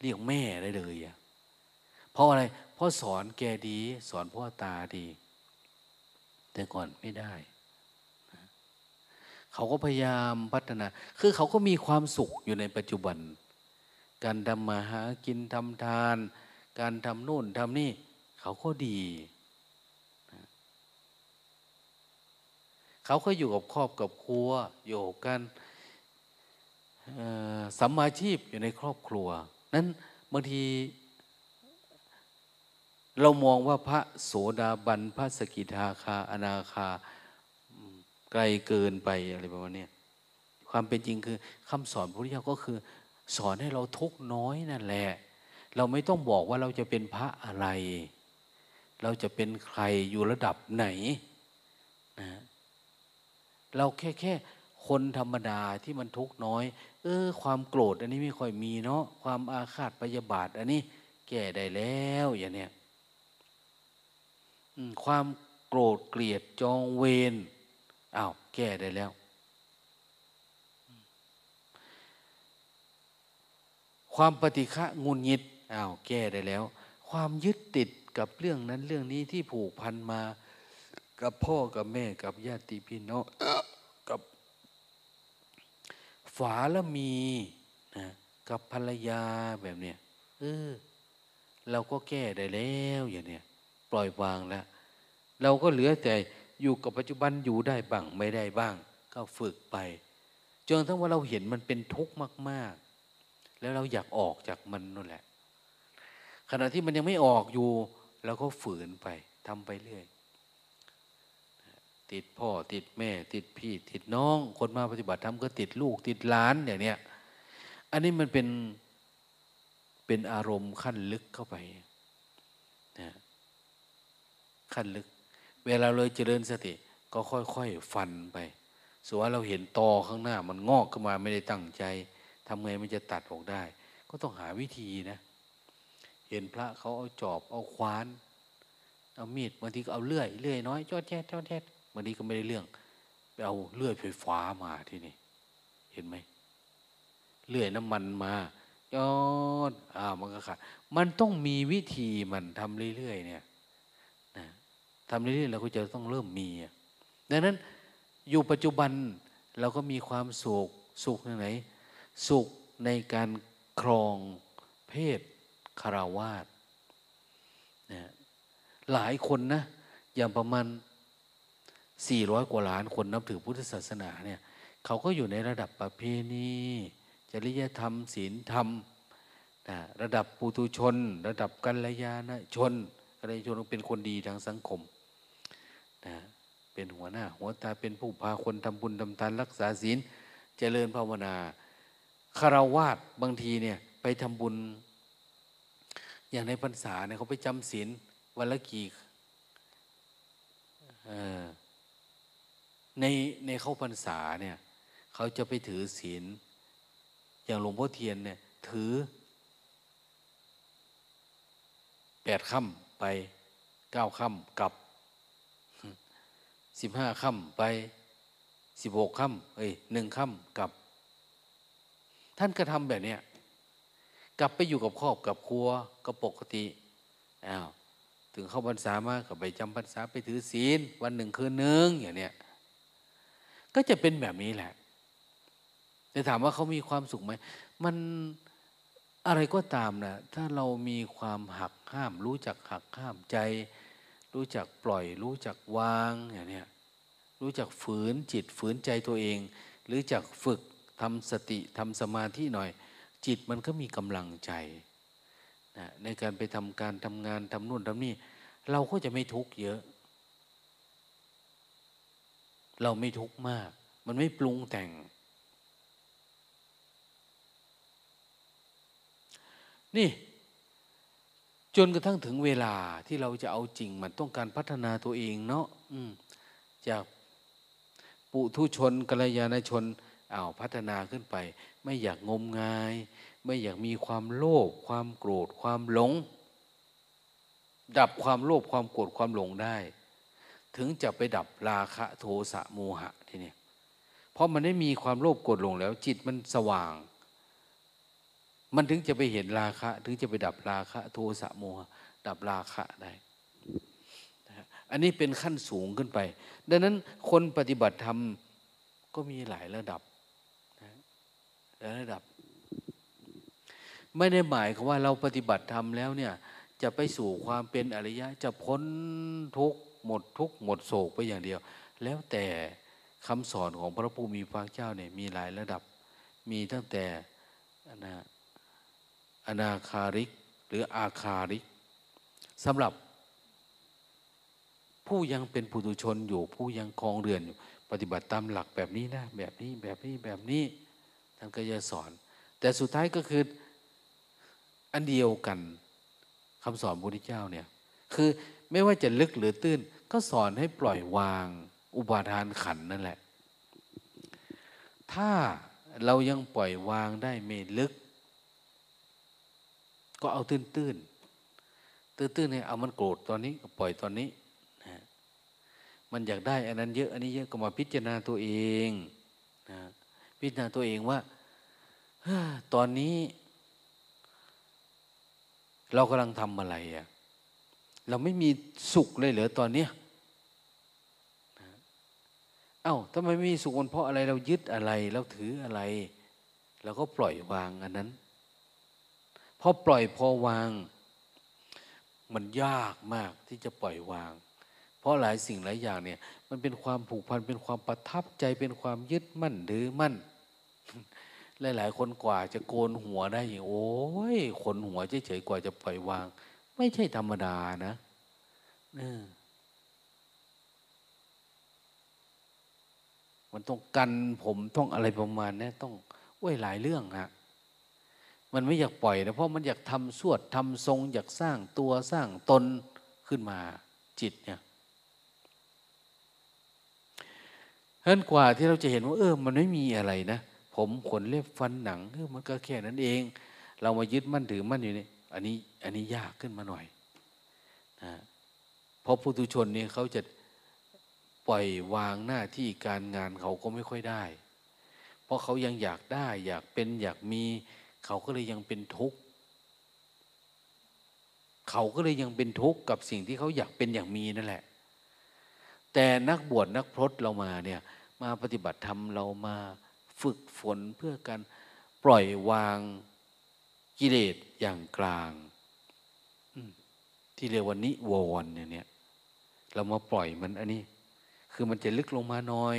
เรียกแม่ได้เลยอะเพราะอะไร เพราะสอนแกดี สอนพ่อตาดี แต่ก่อนไม่ได้เขาก็พยายามพัฒนา คือเขาก็มีความสุขอยู่ในปัจจุบัน การทำมาหากินทำทาน การทำโน่นทำนี่ เขาก็ดีเขาก็อยู่กับครอบกับครัวอยู่กันสัมมาชีพอยู่ในครอบครัว นั้นบางที เรามองว่าพระโสดาบันพระสกิทาคาอนาคาไกลเกินไปอะไรประมาณนี้ความเป็นจริงคือคำสอนพระพุทธเจ้าก็คือ สอนให้เราทุกน้อยนั่นแหละ เราไม่ต้องบอกว่าเราจะเป็นพระอะไร เราจะเป็นใครอยู่ระดับไหนนะเราแค่แค่คนธรรมดาที่มันทุกน้อย เออ ความโกรธอันนี้ไม่ค่อยมีเนาะความอาฆาตพยาบาทอันนี้แก้ได้แล้วอย่างเนี้ย ความโกรธเกลียดจองเวรอ้าวแก้ได้แล้ว ความปฏิฆะงุนงิดอ้าวแก้ได้แล้ว ความยึดติดกับเรื่องนั้นเรื่องนี้ที่ผูกพันมากับพ่อกับแม่กับญาติพี่น้องกับฝาละมีนะกับภรรยาแบบเนี้ยเออเราก็แก้ได้แล้วอย่างเนี้ย ปล่อยวางแล้ว เราก็เหลือแต่อยู่กับปัจจุบันอยู่ได้บ้างไม่ได้บ้าง ก็ฝึกไปจนทั้งว่าเราเห็นมันเป็นทุกข์มาก ๆ แล้วเราอยากออกจากมันนั่นแหละ ขณะที่มันยังไม่ออกอยู่เราก็ฝืนไปทำไปเรื่อย ติดพ่อติดแม่ ติดพี่ ติดน้อง คนมาปฏิบัติธรรมก็ติดลูกติดหลานอย่างเนี้ยอันนี้มันเป็นเป็นอารมณ์ขั้นลึกเข้าไป ขั้นลึก เวลาเลยเจริญสติ ก็ค่อยๆฟันไปส่วนเราเห็นตอข้างหน้า มันงอกขึ้นมาไม่ได้ตั้งใจทำไงมันจะตัดออกได้ ก็ต้องหาวิธีนะ เห็นพระเขาเอาจอบเอาควานเอามีดบางทีก็เอาเลื่อยเลื่อยน้อยจอดแจ๊ดจอดแจ๊ดวันนี้ก็ไม่ได้เรื่องไปเอาเลื่อยไฟฟ้ามาที่นี่ เห็นไหมเลื่อยน้ำมันมาย้อนอ่ามันก็ขาดมันต้องมีวิธีมันทำเรื่อยๆเนี่ย ทำเรื่อยๆเราก็จะต้องเริ่มมีดังนั้นอยู่ปัจจุบันเราก็มีความสุขสุขไหน สุขในการครองเพศคาราวาสนะหลายคนนะ อย่างประมาณสี่ร้อยกว่าล้านคนนับถือพุทธศาสนาเนี่ยเขาก็อยู่ในระดับประเพณีจริยธรรมศีลธรรมนะระดับปุถุชน ระดับกัลยาณชนกัลยาณชนเป็นคนดีทางสังคม นะเป็นหัวหน้า หัวตาเป็นผู้พาคนทำบุญทำทานรักษาศีลเจริญภาวนาคารวาสบางทีเนี่ยไปทำบุญ อย่างในพรรษาเนี่ยเขาไปจำศีลวันละกี่ในในเข้าพรรษาเนี่ยเขาจะไปถือศีลอย่างหลวงพ่อเทียนเนี่ยถือแปดค่ำไปเก้าค่ำกลับ สิบห้าค่ำไปสิบหกค่ำเอ้ยหนึ่งค่ำกลับ ท่านก็ทำแบบเนี้ยกลับไปอยู่กับครอบกับครัวก็ปกติอ้าวถึงเข้าพรรษามาก็ไปจำพรรษาไปถือศีล วันหนึ่งคืนหนึ่งอย่างเนี้ยก็จะเป็นแบบนี้แหละแต่ถามว่าเขามีความสุขไหม มันอะไรก็ตามนะถ้าเรามีความหักห้าม รู้จักหักห้ามใจ รู้จักปล่อย รู้จักวางอย่างนี้รู้จักฝืนจิตฝืนใจตัวเอง หรือจักฝึกทำสติทำสมาธิหน่อย จิตมันก็มีกำลังใจนะในการไปทำการทำงานทำนู่นทำนี่เราก็จะไม่ทุกข์เยอะ เราไม่ทุกข์มาก มันไม่ปรุงแต่ง นี่ จนกระทั่งถึงเวลาที่เราจะเอาจริงมันต้องการพัฒนาตัวเองเนาะจากปุถุชนกัลยาณชนอ้าวพัฒนาขึ้นไป ไม่อยากงมงาย ไม่อยากมีความโลภความโกรธความหลง ดับความโลภความโกรธความหลงได้ ถึงจะไปดับราคะโทสะโมหะทีนี้เพราะมันไม่มีความโลภโกรธหลงแล้ว จิตมันสว่าง มันถึงจะไปเห็นราคะ ถึงจะไปดับราคะ โทสะโมหะดับราคะได้ อันนี้เป็นขั้นสูงขึ้นไป ดังนั้นคนปฏิบัติธรรมก็มีหลายระดับหลายระดับ ไม่ได้หมายความว่าเราปฏิบัติธรรมแล้วเนี่ยจะไปสู่ความเป็นอริยะ จะพ้นทุกหมดทุกหมดโศกไปอย่างเดียว แล้วแต่คำสอนของพระภูมิพระเจ้าเนี่ยมีหลายระดับ มีตั้งแต่นะ อนาคาริก หรืออาคาริกสำหรับ ผู้ยังเป็นปุถุชนอยู่ ผู้ยังคลองเรือนอยู่ ปฏิบัติตามหลักแบบนี้นะ แบบนี้แบบนี้แบบนี้ท่านก็จะสอน แต่สุดท้ายก็คืออันเดียวกันคำสอนพระพุทธเจ้าเนี่ยคือไม่ว่าจะลึกหรือตื้น ก็สอนให้ปล่อยวางอุปาทานขันนั่นแหละ ถ้าเรายังปล่อยวางได้ไม่ลึก ก็เอาตื้นตื้นตื้นตื้นเนี่ยเอามันโกรธตอนนี้ก็ปล่อยตอนนี้มันอยากได้อันนั้นเยอะอันนี้เยอะก็มาพิจารณาตัวเองนะพิจารณาตัวเองว่าตอนนี้ เรากำลังทำอะไรอะเราไม่มีสุขเลยเหรอตอนเนี้ยเอา้าทำไมไม่มีสุขมันเพราะอะไรเรายึดอะไร เราถืออะไร เราก็ปล่อยวางอันนั้น พอปล่อยพอวาง มันยากมากที่จะปล่อยวาง เพราะหลายสิ่งหลายอย่างเนี่ย มันเป็นความผูกพันเป็นความประทับใจเป็นความยึดมั่นหรือมั่น หลายๆ คนกว่าจะโกนหัวได้อย่างโอ้ยขนหัวเฉยๆกว่าจะปล่อยวาง ไม่ใช่ธรรมดานะเออมันต้องกันผมต้องอะไรประมาณนี้ต้องโอ้ยหลายเรื่องฮะ มันไม่อยากปล่อยนะเพราะมันอยากทำสวดทำทรง อยากสร้างตัวสร้างตนขึ้นมาจิตเนี่ยฉะนั้นกว่าที่เราจะเห็นว่าเออมันไม่มีอะไรนะ ผมขนเล็บฟันหนังเออมันก็แค่นั้นเอง เรามายึดมั่นถือมั่นอยู่นี่อันนี้อันนี้ยากขึ้นมาหน่อยนะเพราะผู้ทุชนเนี่ยเขาจะปล่อยวางหน้าที่การงานเขาก็ไม่ค่อยได้ เพราะเขายังอยากได้ อยากเป็นอยากมี เขาก็เลยยังเป็นทุกข์เขาก็เลยยังเป็นทุกข์กับสิ่งที่เขาอยากเป็นอย่ากมีนั่นแหละ แต่นักบวชนักพรตเรามาเนี่ยมาปฏิบัติธรรมเรามาฝึกฝนเพื่อการปล่อยวางกิเลสอย่างกลางที่เรียกว่านิวรณ์เนี่ยเรามาปล่อยมันอันนี้ คือมันจะลึกลงมาหน่อย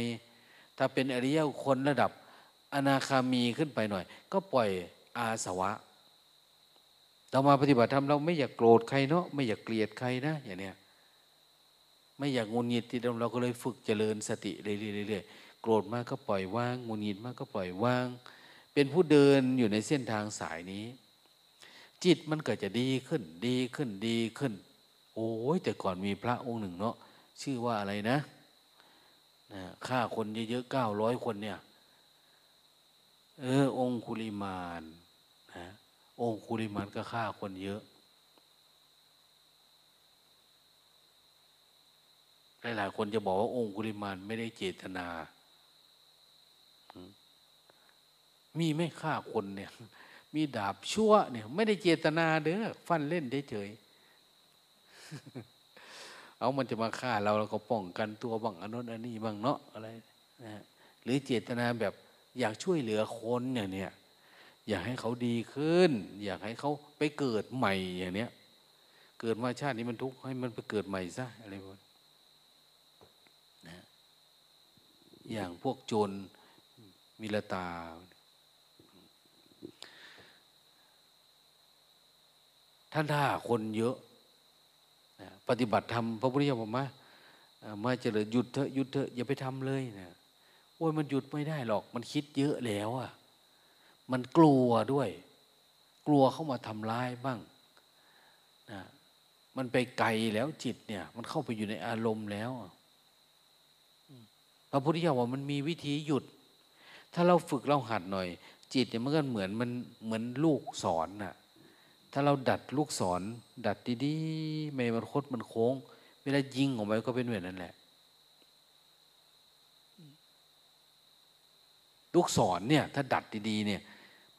ถ้าเป็นอริยคนระดับอนาคามีขึ้นไปหน่อย ก็ปล่อย อาสวะ เรามาปฏิบัติธรรมเราไม่อยากโกรธใครเนาะไม่อยากเกลียดใครนะอย่างเนี้ยไม่อยากงุนงิดที่เราก็เลยฝึกเจริญสติเรื่อยๆโกรธมากก็ปล่อยวางงุนงิดมากก็ปล่อยวาง เป็นผู้เดินอยู่ในเส้นทางสายนี้ จิตมันก็จะดีขึ้น ดีขึ้นดีขึ้น โอ้ยแต่ก่อนมีพระองค์หนึ่งเนาะชื่อว่าอะไรนะนะฆ่าคนเยอะๆเก้าร้อยคนเนี่ย เออ องคุลิมาน องคุลิมานก็ฆ่าคนเยอะหลายๆคนจะบอกว่าองคุลิมานไม่ได้เจตนา มีไม่ฆ่าคนเนี่ย มีดาบชั่วเนี่ย ไม่ได้เจตนาเด้อฟันเล่นเฉยเอามันจะมาฆ่าเราเราก็ป้องกันตัวบ้างอนนอันนี้บ้างเนาะอะไรนะหรือเจตนาแบบอยากช่วยเหลือคนอย่างเนี้ย อยากให้เขาดีขึ้น อยากให้เขาไปเกิดใหม่อย่างเนี้ย เกิดมาชาตินี้มันทุกข์ให้มันไปเกิดใหม่ซะอะไรพวกอย่างพวกโจรมิลตา ท่านท่าคนเยอะนะปฏิบัติธรรมพระพุทธเจ้าบอกมามาเจริญหยุดเถอะหยุดเถอะอย่าไปทำเลยนะโอ้ยมันหยุดไม่ได้หรอก มันคิดเยอะแล้วอะ มันกลัวด้วย กลัวเข้ามาทำร้ายบ้างนะมันไปไกลแล้วจิตเนี่ย มันเข้าไปอยู่ในอารมณ์แล้วพระพุทธเจ้าว่ามันมีวิธีหยุด ถ้าเราฝึกเราหัดหน่อย จิตเนี่ยมันก็เหมือนมันเหมือนลูกศรน่ะถ้าเราดัดลูกศร ดัดดีๆไม่มันคดมันโค้ง เวลายิงออกไปก็เป็นแบบนั้นแหละ ลูกศรเนี่ย ถ้าดัดดีๆเนี่ย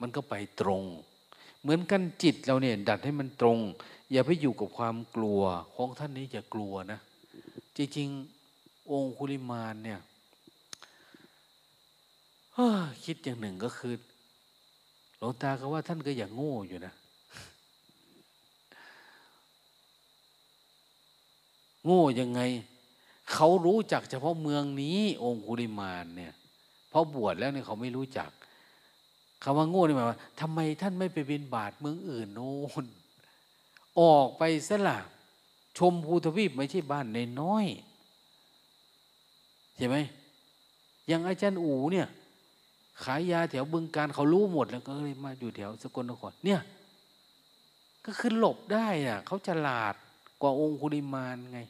มันก็ไปตรง เหมือนกันจิตเราเนี่ยดัดให้มันตรง อย่าไปอยู่กับความกลัวของท่านนี้อย่ากลัวนะ จริงๆ องคุลิมานเนี่ยคิดอย่างหนึ่งก็คือหลวงตาก็ว่าท่านก็อย่างโง่อยู่นะ โง่ยังไง เขารู้จักเฉพาะเมืองนี้ องคุริมานเนี่ยเพราะบวชแล้วเนี่ยเขาไม่รู้จัก คำว่าโง่นี่หมายว่าทำไมท่านไม่ไปบินบาทเมืองอื่นโน่นออกไปซะละชมภูทวีปไม่ใช่บ้านในน้อยใช่ไหมอย่างอาจารย์อูเนี่ย ขายยาแถวบึงการเขารู้หมดแล้วก็เลยมาอยู่แถวสกลนครเนี่ย ก็คือหลบได้อะเขาฉลาดกว่าองคุริมานไง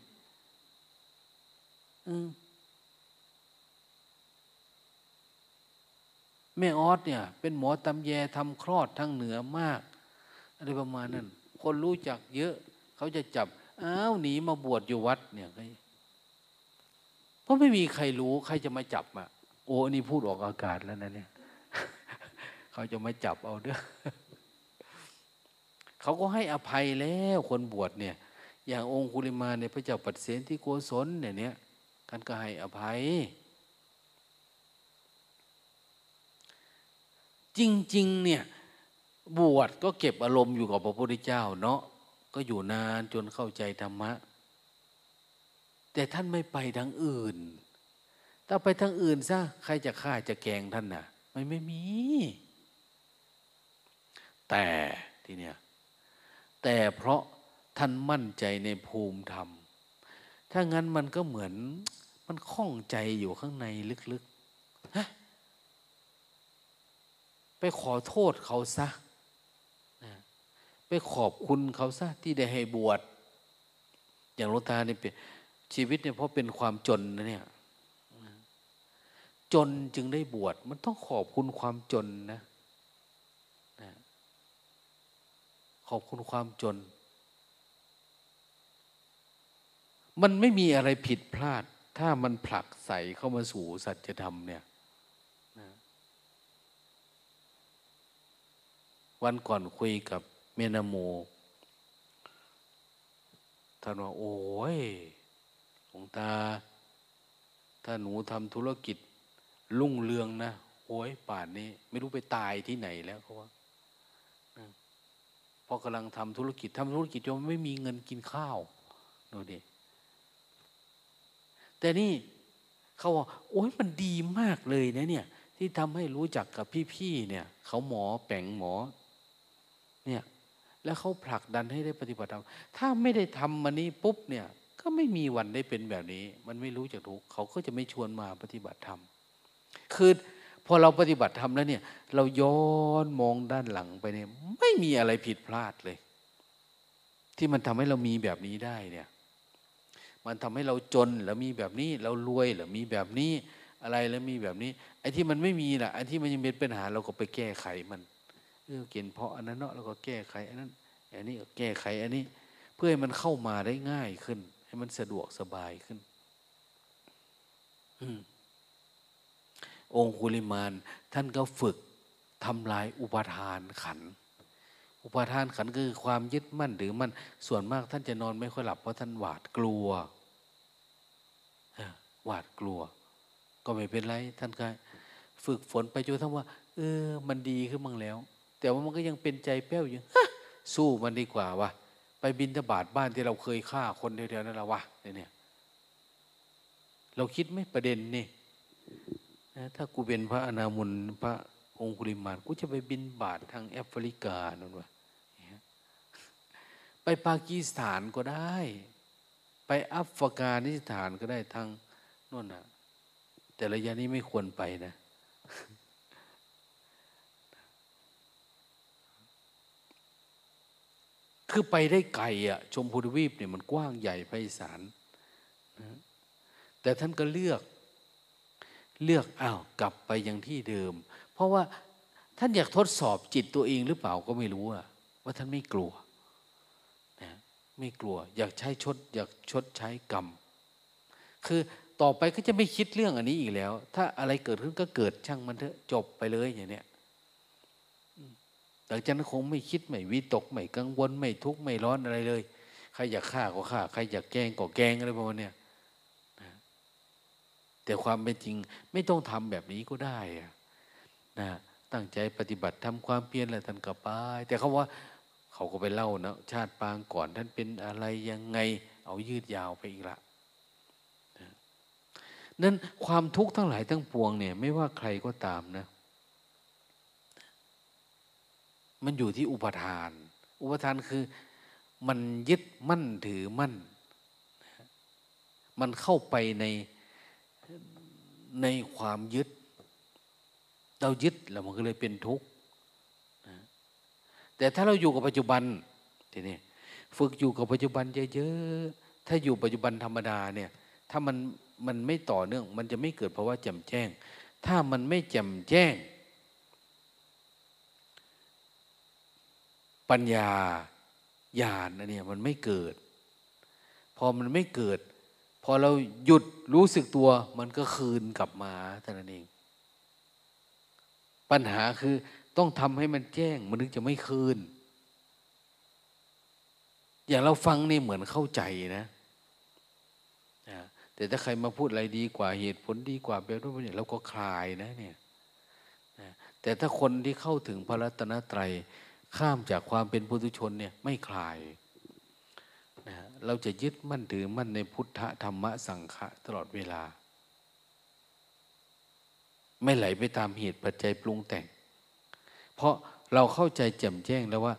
อือ แม่ออสเนี่ย เป็นหมอตำแยทำคลอดทางเหนือมาก อะไรประมาณนั้น คนรู้จักเยอะ เขาจะจับอ้าวหนีมาบวชอยู่วัดเนี่ยเพราะไม่มีใครรู้ใครจะมาจับอะโอ้นี่พูดออกอากาศแล้วนะเนี่ยเขาจะมาจับเอาเด้อเขาก็ให้อภัยแล้วคนบวชเนี่ย อย่างองคุลิมาเนี่ยพระเจ้าปัดเสนที่โกศลเนี่ยเนี่ยกันก็ให้อภัย จริง ๆ เนี่ยบวชก็เก็บอารมณ์อยู่กับพระพุทธเจ้าเนาะก็อยู่นานจนเข้าใจธรรมะ แต่ท่านไม่ไปทางอื่น ถ้าไปทางอื่นซะใครจะฆ่าจะแกงท่านนะ่ะไม่ไม่มี แต่ทีเนี้ยแต่เพราะท่านมั่นใจในภูมิธรรม ถ้างั้นมันก็เหมือนมันคล้องใจอยู่ข้างในลึกๆฮะ ไปขอโทษเขาซะไปขอบคุณเขาซะที่ได้ให้บวชอย่างหลวงตาเนี่ยเป็นชีวิตเนี่ยเพราะเป็นความจนนะเนี่ยจนจึงได้บวชมันต้องขอบคุณความจนนะนะขอบคุณความจน มันไม่มีอะไรผิดพลาด ถ้ามันผลักใส่เข้ามาสู่สัจธรรมเนี่ยนะ วันก่อนคุยกับเมนาโมท่านว่าโอ้ยหลวงตา ถ้าหนูทำธุรกิจลุ่งเรืองนะโอ้ยป่านนี้ ไม่รู้ไปตายที่ไหนแล้วเขาว่าพอกำลังทำธุรกิจทำธุรกิจจนไม่มีเงินกินข้าวโน่ดิแต่นี่เขาว่าโอ้ยมันดีมากเลยนะเนี่ย ที่ทำให้รู้จักกับพี่ๆเนี่ย เขาหมอแป่งหมอ เนี่ยแล้วเขาผลักดันให้ได้ปฏิบัติธรรมถ้าไม่ได้ทำมันนี้ปุ๊บเนี่ยก็ไม่มีวันได้เป็นแบบนี้ มันไม่รู้จักทุกเขาก็จะไม่ชวนมาปฏิบัติธรรมคือพอเราปฏิบัติทำแล้วเนี่ย เราย้อนมองด้านหลังไปเนี่ยไม่มีอะไรผิดพลาดเลย ที่มันทำให้เรามีแบบนี้ได้เนี่ย มันทำให้เราจนแล้วมีแบบนี้ เรารวยแล้วมีแบบนี้อะไรแล้วมีแบบนี้ ไอ้ที่มันไม่มีล่ะไอ้ที่มันยังเป็นปัญหาเราก็ไปแก้ไขมัน เออเกณฑ์เพราะอันนั้นเนาะเราก็แก้ไขอันนั้นอันนี้ก็แก้ไขอันนี้ เพื่อให้มันเข้ามาได้ง่ายขึ้น ให้มันสะดวกสบายขึ้นองคุลิมานท่านก็ฝึกทำลายอุปทานขัน อุปทานขันคือความยึดมั่นหรือมันส่วนมากท่านจะนอนไม่ค่อยหลับเพราะท่านหวาดกลัวหวาดกลัว ก็ไม่เป็นไร ท่านก็ฝึกฝนไปจนทั้งว่า เออ มันดีขึ้นบ้างแล้ว แต่ว่ามันก็ยังเป็นใจแป้วอยู่สู้มันดีกว่าวะไปบินทบาทบ้านที่เราเคยฆ่าคนเดียวๆนั่นละวะเนี่ยเราคิดไหมประเด็นนี่ถ้ากูเป็นพระอนามุนพระองคุลิมานกูจะไปบินบาททางแอฟริกานั่นวะไปปากีสถานก็ได้ ไปอัฟกานิสถานก็ได้ทางนู่นนะแต่ระยะนี้ไม่ควรไปนะ คือไปได้ไกลอะชมพูทวีปเนี่ยมันกว้างใหญ่ไพศาลนะแต่ท่านก็เลือกเลือกอ้าวกลับไปยังที่เดิม เพราะว่าท่านอยากทดสอบจิตตัวเองหรือเปล่าก็ไม่รู้อะว่าท่านไม่กลัวนะไม่กลัว อยากใช้ชด อยากชดใช้กรรม คือต่อไปก็จะไม่คิดเรื่องอันนี้อีกแล้ว ถ้าอะไรเกิดขึ้นก็เกิดช่างมันเถอะจบไปเลยอย่างเนี้ย หลังจากนั้นคงไม่คิดไม่วิตกไม่กังวลไม่ทุกข์ไม่ร้อนอะไรเลยใครอยากฆ่าก็ฆ่าใครอยากแกงก็แกงอะไรประมาณนี้แต่ความเป็นจริงไม่ต้องทำแบบนี้ก็ได้นะตั้งใจปฏิบัติทำความเพียรอะไรท่านก็ไปแต่เขาว่าเขาก็ไปเล่านะชาติปางก่อนท่านเป็นอะไรยังไง เอายืดยาวไปอีกละนั้นความทุกข์ทั้งหลายทั้งปวงเนี่ย ไม่ว่าใครก็ตามนะ มันอยู่ที่อุปทาน อุปทานคือมันยึดมั่นถือมั่น มันเข้าไปในในความยึด เรายึดแล้วมันก็เลยเป็นทุกข์แต่ถ้าเราอยู่กับปัจจุบันทีนี้ฝึกอยู่กับปัจจุบันเยอะๆ ถ้าอยู่ปัจจุบันธรรมดาเนี่ย ถ้ามันมันไม่ต่อเนื่อง มันจะไม่เกิดเพราะว่าแจ่มแจ้ง ถ้ามันไม่แจ่มแจ้ง ปัญญาญาณอันนี้มันไม่เกิด พอมันไม่เกิด พอเราหยุดรู้สึกตัว มันก็คืนกลับมาเท่านั้นเอง ปัญหาคือต้องทำให้มันแจ้ง มันถึงจะไม่คืน อย่างเราฟังนี่เหมือนเข้าใจนะแต่ถ้าใครมาพูดอะไรดีกว่าเหตุผลดีกว่าแบบนู้นเนี่ยเราก็คลายนะเนี่ยแต่ถ้าคนที่เข้าถึงพระรัตนตรัย ข้ามจากความเป็นปุถุชนเนี่ยไม่คลายนะเราจะยึดมั่นถือมั่นในพุทธธรรมะสังฆะตลอดเวลา ไม่ไหลไปตามเหตุปัจจัยปรุงแต่ง เพราะเราเข้าใจแจ่มแจ้งแล้วว่า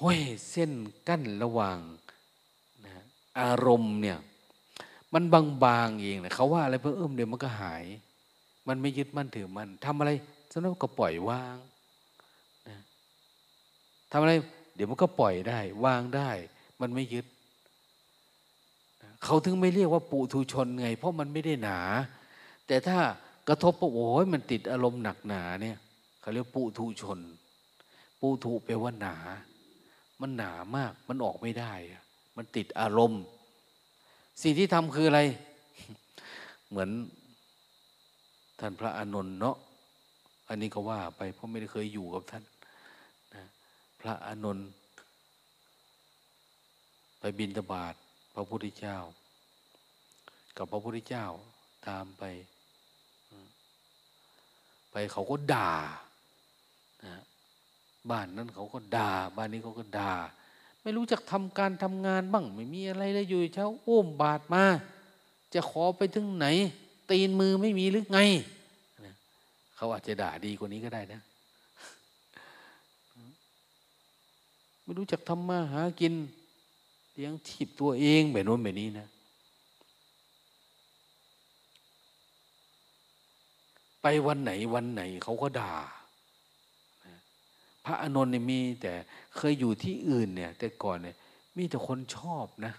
ห้ยเส้นกั้นระหว่างนะอารมณ์เนี่ยมันบางๆเองนะเขาว่าอะไรเพิ่มเอิมเดี๋ยวมันก็หาย มันไม่ยึดมั่นถือมั่นทำอะไรสนุกก็ปล่อยวาง ทำอะไร เดี๋ยวมันก็ปล่อยได้ วางได้ มันไม่ยึด เขาถึงไม่เรียกว่าปุถุชนไง เพราะมันไม่ได้หนา แต่ถ้ากระทบปุ๊บโอ้ยมันติดอารมณ์หนักหนาเนี่ยเขาเรียกปุถุชน ปุถุแปลว่าหนา มันหนามาก มันออกไม่ได้ มันติดอารมณ์ สิ่งที่ทำคืออะไร เหมือนท่านพระอานนท์เนาะ อันนี้ก็ว่าไปเพราะไม่ได้เคยอยู่กับท่าน พระอานนท์ไปบินตบาทพระพุทธเจ้า กับพระพุทธเจ้าตามไป ไปเขาก็ด่านะบ้านนั้นเขาก็ด่า บ้านนี้เขาก็ด่า ไม่รู้จักทำการทำงานบ้าง ไม่มีอะไรเลยอยู่เช้าอุ้มบาทมา จะขอไปถึงไหน ตีนมือไม่มีหรือไง เขาอาจจะด่าดีกว่านี้ก็ได้นะ ไม่รู้จักทำมาหากินเลี้ยงทีบตัวเองแบบโน้นแบบนี้นะ ไปวันไหนวันไหนเขาก็ด่า พระอานนท์เนี่ยมีแต่เคยอยู่ที่อื่นเนี่ย แต่ก่อนเนี่ย มีแต่คนชอบนะ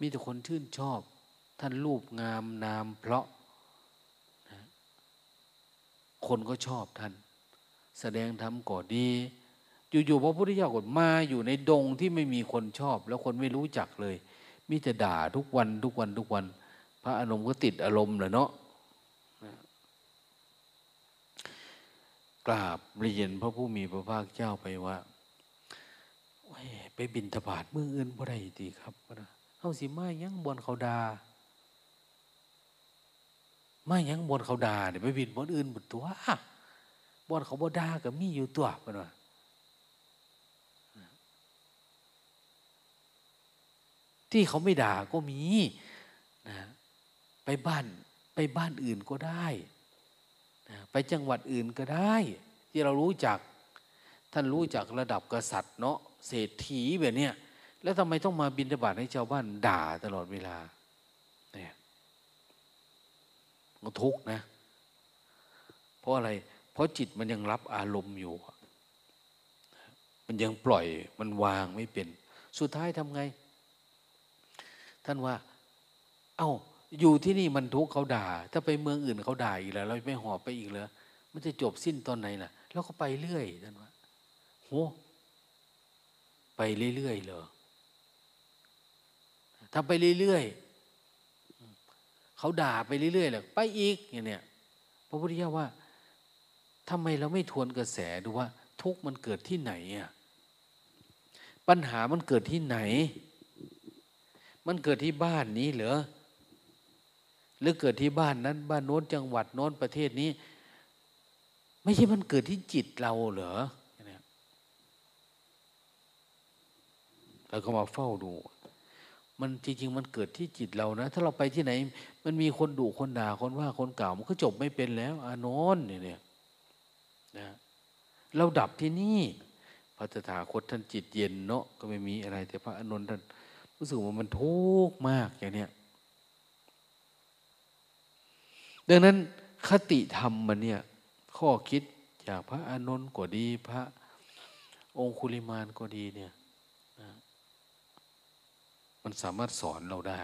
มีแต่คนชื่นชอบ ท่านรูปงามนามเพราะคนก็ชอบท่าน แสดงธรรมก่อดี อยู่ๆพระพุทธเจ้าก็มาอยู่ในดงที่ไม่มีคนชอบ แล้วคนไม่รู้จักเลย มีแต่ด่าทุกวันทุกวันทุกวัน พระอารมณ์ก็ติดอารมณ์เลยเนาะกราบเรียนพระผู้มีพระภาคเจ้าไปว่าไปบินทบาทเมื่ออื่นบ่ได้ดีครับนะเขาสิมายังบนเขาดามายังบนเขาดาเนี่ยไปบินบนอื่นบนตัวบนเขาบ่ดาก็มีอยู่ตัวเพื่อนว่า ที่เขาไม่ด่าก็มีนะไปบ้านไปบ้านอื่นก็ได้นะไปจังหวัดอื่นก็ได้ ที่เรารู้จัก ท่านรู้จักระดับกษัตริย์เนาะเศรษฐีแบบเนี้ยแล้วทำไมต้องมาบินบาตให้ชาวบ้านด่าตลอดเวลาเนี่ยมันทุกข์นะ เพราะอะไร เพราะจิตมันยังรับอารมณ์อยู่ มันยังปล่อยมันวางไม่เป็น สุดท้ายทำไง ท่านว่า เอา้า อยู่ที่นี่มันทุกข์เขาด่า ถ้าไปเมืองอื่นเขาด่าอีกแล้ว เราไม่หอบไปอีกเลยมันจะจบสิ้นตอนไหนล่ะ แล้วก็ไปเรื่อยท่านว่าโหไปเรื่อยๆเลยทำไปเรื่อยๆเขาด่าไปเรื่อยๆเลยไปอีกอย่างเนี้ยพระพุทธเจ้าว่าทำไมเราไม่ทวนกระแสดูว่า ทุกมันเกิดที่ไหนอะปัญหามันเกิดที่ไหน มันเกิดที่บ้านนี้เหรอหรือเกิดที่บ้านนั้น บ้านโน้นจังหวัดโน้นประเทศนี้ ไม่ใช่มันเกิดที่จิตเราเหรอเราก็มาเฝ้าดู มันจริง ๆ มันเกิดที่จิตเรานะ ถ้าเราไปที่ไหน มันมีคนดุคนด่าคนว่าคนกล่าวมันก็จบไม่เป็นแล้ว อานนท์เนี่ยนะเราดับที่นี่พระตถาคตท่านจิตเย็นเนาะก็ไม่มีอะไร แต่พระอานนท์ท่าน รู้สึกว่ามันทุกข์มากอย่างเนี้ยดังนั้นคติธรรมมันเนี่ย ข้อคิดจากพระอานนท์ก็ดีพระองคุลิมานก็ดีเนี่ยมันสามารถสอนเราได้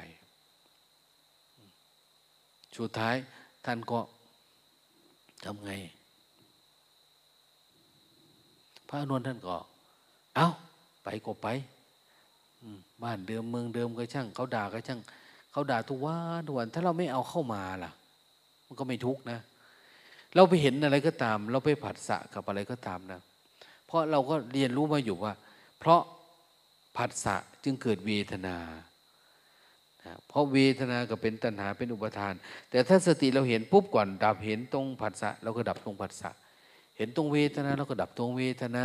สุดท้ายท่านก็ทำไง พระอนวลท่านก็ เอา้า ไปก็ไป บ้านเดิมเมืองเดิมก็ช่างเขาด่าก็ช่างเขาด่าทุกวันทุกวันถ้าเราไม่เอาเข้ามาล่ะ มันก็ไม่ทุกนะ เราไปเห็นอะไรก็ตาม เราไปผัดสะกับอะไรก็ตามนะ เพราะเราก็เรียนรู้มาอยู่ว่า เพราะผัสสะจึงเกิดเวทนาเพราะเวทนาก็เป็นตัณหาเป็นอุปทาน แต่ถ้าสติเราเห็นปุ๊บก่อน ดับเห็นตรงผัสสะเราก็ดับตรงผัสสะเห็นตรงเวทนาเราก็ดับตรงเวทนา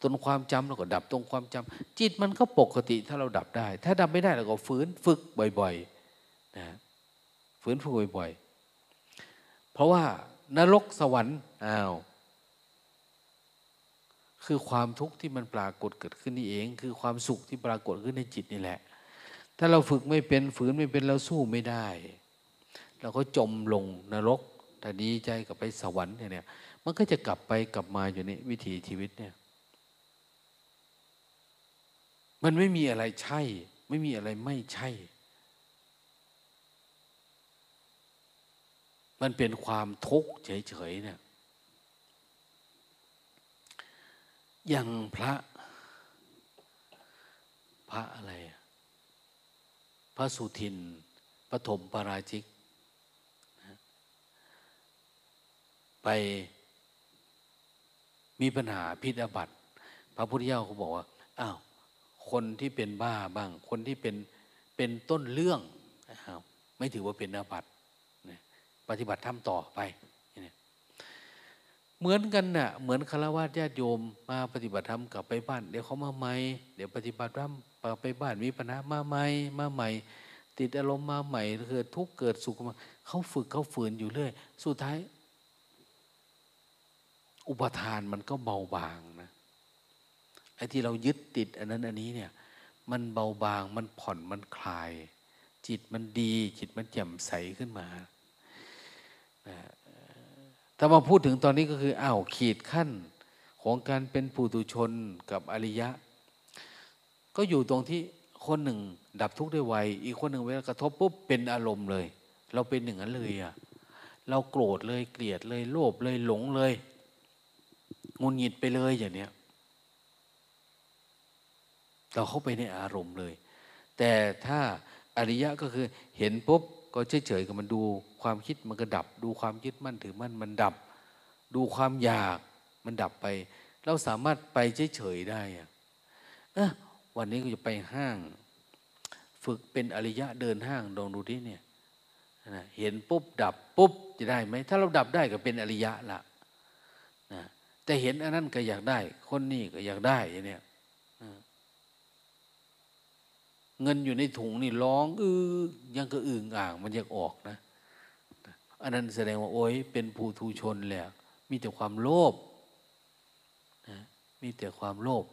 ตรงความจำเราก็ดับตรงความจำจิตมันก็ปกติถ้าเราดับได้ ถ้าดับไม่ได้เราก็ฝืนฝึกบ่อยๆนะฝืนฝึกบ่อยๆ เพราะว่านรกสวรรค์อ้าวคือความทุกข์ที่มันปรากฏเกิดขึ้นนี่เอง คือความสุขที่ปรากฏขึ้นในจิตนี่แหละ ถ้าเราฝึกไม่เป็นฝืนไม่เป็นเราสู้ไม่ได้ เราก็จมลงนรกแต่ดีใจกับไปสวรรค์เนี่ยมันก็จะกลับไปกลับมาอยู่ในวิถีชีวิตเนี่ย มันไม่มีอะไรใช่ ไม่มีอะไรไม่ใช่ มันเป็นความทุกข์เฉยๆเนี่ยอย่างพระพระอะไร พระสุทินปฐมปราชิก ไปมีปัญหาพิษอบัตพระพุทธเจ้าเขาบอกว่า อ้าว คนที่เป็นบ้าบ้าง คนที่เป็นเป็นต้นเรื่องนะครับไม่ถือว่าเป็นอาบัติปฏิบัติทำต่อไป เหมือนกันนะ่ะเหมือนคารวะญาติโยมมาปฏิบัติธรรมกลับไปบ้าน เดี๋ยวเขามาใหม่เดี๋ยวปฏิบัติธรรมไปบ้านมีปัญหามาใหม่มาใหม่ ติดอารมณ์มาใหม่เกิดทุกข์เกิดสุขมาเขาฝึกเขาฝืนอยู่เรื่อย สุดท้าย อุปทานมันก็เบาบางนะ ไอ้ที่เรายึดติดอันนั้นอันนี้เนี่ย มันเบาบางมันผ่อนมันคลาย จิตมันดี จิตมันแจ่มใสขึ้นมาถ้ามาพูดถึงตอนนี้ก็คืออ้าวขีดขั้นของการเป็นปุถุชนกับอริยะ ก็อยู่ตรงที่คนหนึ่ง ดับทุกข์ได้ไวอีกคนหนึ่งเวลากระทบปุ๊บเป็นอารมณ์เลย เราเป็นหนึ่งนั้นเลยอะเราโกรธเลยเกลียดเลยโลภเลยหลงเลยงุนหงิดไปเลยอย่างเนี้ย เราเข้าไปในอารมณ์เลย แต่ถ้าอริยะก็คือเห็นปุ๊บก็เฉยๆกับมันดู ความคิดมันก็ดับ ดูความยึดมั่นถือมั่นมันดับ ดูความอยากมันดับไป เราสามารถไปเฉยๆได้อะวันนี้ก็จะไปห้าง ฝึกเป็นอริยะเดินห้างลองดูดิเนี่ยเห็นปุ๊บดับปุ๊บจะได้ไหมถ้าเราดับได้ก็เป็นอริยะละนะแต่เห็นอันนั้นก็อยากได้ คนนี้ก็อยากได้อย่างเนี้ย เงินอยู่ในถุงนี่ร้องอือยังก็อึ่งอ่าง มันยังออกนะอันนั้นแสดงว่าโอ้ยเป็นภูทูชนแหละมีแต่ความโลภนะมีแต่ความโลภ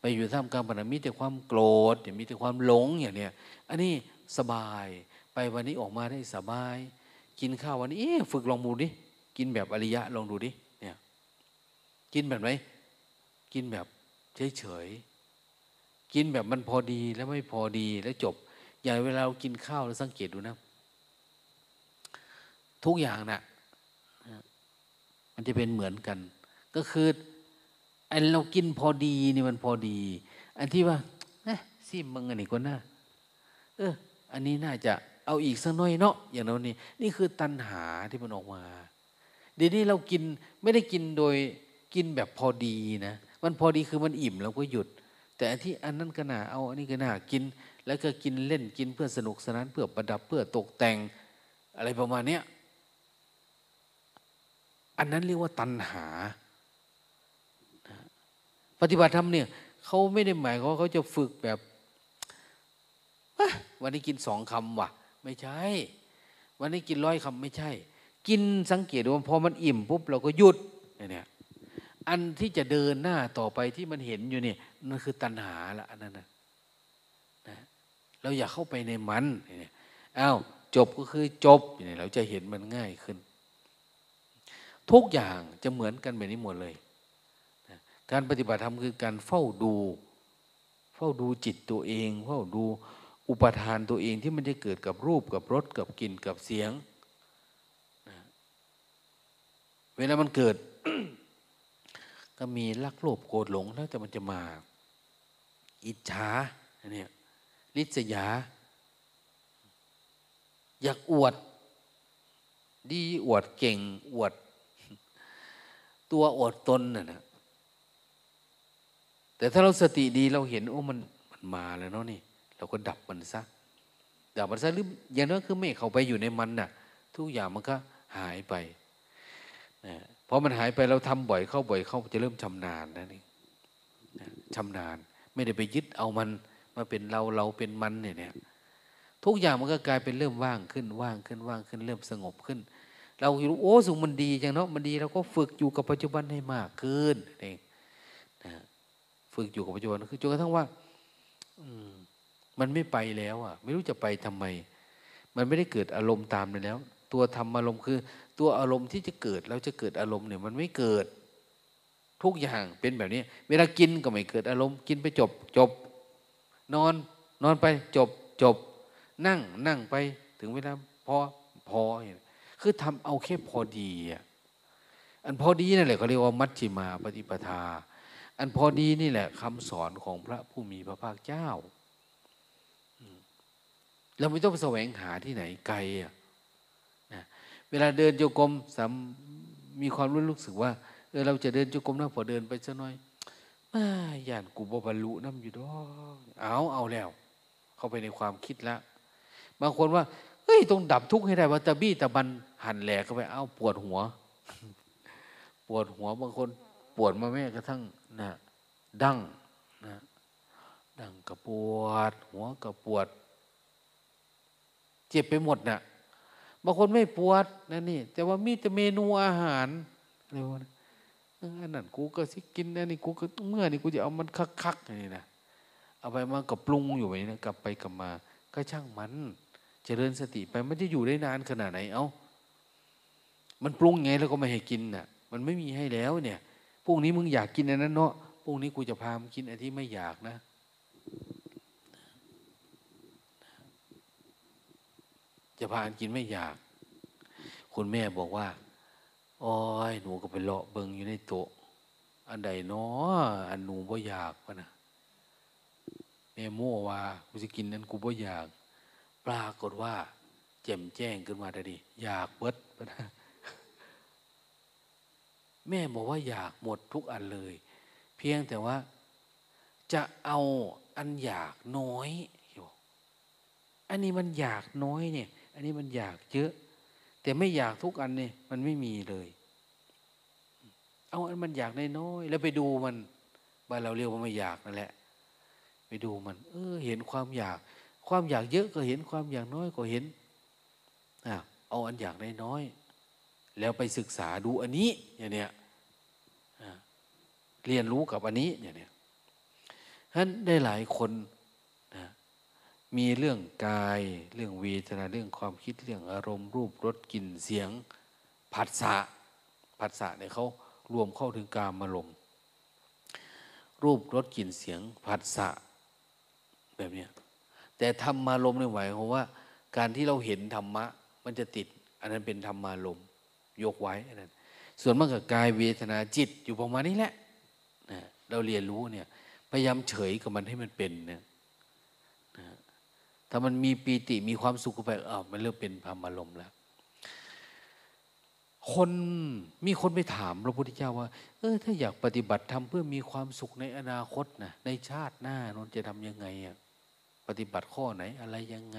ไปอยู่ท่ามกลางปัญหามีแต่ความโกรธมีแต่ความหลงอย่างเนี้ยอันนี้สบายไปวันนี้ออกมาได้สบาย กินข้าววันนี้ฝึกลองมูดิกินแบบอริยะลองดูดิเนี่ยกินแบบไหนกินแบบเฉยๆ กินแบบมันพอดีแล้วไม่พอดีแล้วจบ อย่างเวลาเรากินข้าวเราสังเกตดูนะ ทุกอย่างนะ่ะมันจะเป็นเหมือนกัน ก็คืออันเรากินพอดีนี่มันพอดี อันที่ว่าเอ๊ะซิมมึงอันนี้ก็น่าเออ อันนี้น่าจะเอาอีกสักน้อยเนาะอย่างนั้นนี่นี่คือตัณหาที่มันออกมาเดี๋ยวนี้เรากินไม่ได้กินโดยกินแบบพอดีนะมันพอดีคือมันอิ่มเราก็หยุด แต่ที่อันนั้นก็น่าเอาอันนี้ก็น่ากิน แล้วก็กินเล่นกินเพื่อสนุกสนานเพื่อประดับเพื่อตกแต่งอะไรประมาณเนี้ยอันนั้นเรียกว่าตัณหา ปฏิบัติธรรมเนี่ยเขาไม่ได้หมายว่าเขาจะฝึกแบบวันนี้กินสองคำว่ะ ไม่ใช่ วันนี้กินร้อยคำไม่ใช่ กินสังเกตว่าพอมันอิ่มปุ๊บเราก็หยุดเนี่ย อันที่จะเดินหน้าต่อไปที่มันเห็นอยู่เนี่ยนั่นคือตัณหาละอันนั้นนะเราอยากเข้าไปในมันเนี่ยอ้าวจบก็คือจบเนี่ยเราจะเห็นมันง่ายขึ้น ทุกอย่างจะเหมือนกันแบบนี้หมดเลยการปฏิบัติธรรมคือการเฝ้าดู เฝ้าดูจิตตัวเอง เฝ้าดูอุปทานตัวเองที่มันจะเกิดกับรูปกับรสกับกลิ่นกับเสียง เวลามันเกิด ก็มีลักโลภโกรธหลงแล้วแต่มันจะมา อิจฉาเนี่ยลิษยา อยากอวด ดีอวดเก่งอวด ตัวอวดตนน่ะนะแต่ถ้าเราสติดีเราเห็นโอ้มันมันมาแล้วเนาะนี่เราก็ดับมันซะดับมันซะหรืออย่างนั้นคือไม่เข้าไปอยู่ในมันน่ะ ทุกอย่างมันก็หายไปนะ พอมันหายไปเราทำบ่อยเข้าบ่อยเข้าจะเริ่มชำนาญนะนี่ชำนาญ ไม่ได้ไปยึดเอามันมาเป็นเราเราเป็นมันเนี่ยเนี่ยทุกอย่างมันก็กลายเป็นเริ่มว่างขึ้นว่างขึ้นว่างขึ้นเริ่มสงบขึ้น เรารู้โอ้สุขมันดีจังเนาะมันดีเราก็ฝึกอยู่กับปัจจุบันให้มากขึ้นเองนะฝึกอยู่กับปัจจุบันคือจนกระทั่งว่า อืมมันไม่ไปแล้วอะ ไม่รู้จะไปทำไม มันไม่ได้เกิดอารมณ์ตามเลยแล้ว ตัวธรรมอารมณ์คือ ตัวอารมณ์ที่จะเกิดแล้วจะเกิดอารมณ์เนี่ยมันไม่เกิดทุกอย่างเป็นแบบนี้ เวลากินก็ไม่เกิดอารมณ์กินไปจบจบ นอน นอนไปจบจบ นั่งนั่งไปถึงเวลาพอพอ คือทำเอาแค่พอดีอะอันพอดีนั่นแหละเขาเรียกว่ามัชฌิมาปฏิปทา อันพอดีนี่แหละคำสอนของพระผู้มีพระภาคเจ้าเราไม่ต้องไปแสวงหาที่ไหนไกลอะ เวลาเดินโยกรมสามมีความรู้รู้สึกว่าเออเราจะเดินโยกรมนะพอเดินไปสักหน่อยมาย่านกูบบรรลุน้ำอยู่ดอกเอาเอาแล้ว เข้าไปในความคิดละบางคนว่าเฮ้ยต้องดับทุกข์ให้ได้ว่าตะบี้ตะบันหันแหลกเข้าไปเอาปวดหัว ปวดหัวบางคน ปวดมาแม่กระทั่งนะดั้งนะดั้งกระปวด หัวกระปวด เจ็บไปหมดนะ่ะ บางคนไม่ปวดนั่นนี่ แต่ว่ามีแต่เมนูอาหารอะไรวะอันนั้นกูก็สิกินอันนี้กูก็เมื่อนี่กูจะเอามันคักๆนี่นะเอาไปมากับปรุงอยู่ไว้นะกลับไปกลับมาก็ช่างมันเจริญสติไปมันจะอยู่ได้นานขนาดไหนเอา้ามันปรุงไงแล้วก็ไม่ให้กินน่ะ มันไม่มีให้แล้วเนี่ยพรุ่งนี้มึงอยากกินอันนั้นเนาะพรุ่งนี้กูจะพามึงกินอันที่ไม่อยากนะ จะพาอันกินไม่อยาก คุณแม่บอกว่าอ้ยหนูก็ไปเลาะเบิงอยู่ในโต๊ะอันใดเนาะอันหนูบ่อยากปะนะแม่โม่ว่ากูจะกินนั้นกูบ่อยาก ปรากฏว่าแจ่มแจ้งขึ้นมาได้ดิอยากเบิดปะนะแม่บอกว่าอยากหมดทุกอันเลย เพียงแต่ว่า จะเอาอันอยากน้อยอันนี้มันอยากน้อยเนี่ย อันนี้มันอยากเยอะ แต่ไม่อยากทุกอันเนี่ยมันไม่มีเลย เอาอันมันอยากน้อยแล้วไปดูมันบ้านเราเรียกว่าไม่อยากนั่นแหละ ไปดูมัน เออ เห็นความอยาก ความอยากเยอะก็เห็นความอยากน้อยก็เห็นอะเอาอันอยากน้อยแล้วไปศึกษาดูอันนี้อย่างเนี้ยเรียนรู้กับอันนี้อย่างเนี้ยฉะนั้นได้หลายคน มีเรื่องกาย เรื่องเวทนาเรื่องความคิดเรื่องอารมณ์รูปรสกลิ่นเสียงผัสสะผัสสะเนี่ยเขารวมเข้าถึงกามมาลมรูปรสกลิ่นเสียงผัสสะแบบนี้แต่ธรรมารมในไหวเพราะว่า การที่เราเห็นธรรมะ มันจะติด อันนั้นเป็นธรรมารมยกไว้อันนั้นส่วนมากกับกายเวทนาจิตอยู่ประมาณนี้แหละนะเราเรียนรู้เนี่ยพยายามเฉยกับมันให้มันเป็นเนี่ย ถ้ามันมีปีติมีความสุขไปอ้าวมันเริ่มเป็นธรมารมแล้ว คนมีคนไปถามพระพุทธเจ้าว่า เออ ถ้าอยากปฏิบัติทำเพื่อมีความสุขในอนาคตนะในชาติหน้านนจะทำยังไงอะปฏิบัติข้อไหนอะไรยังไง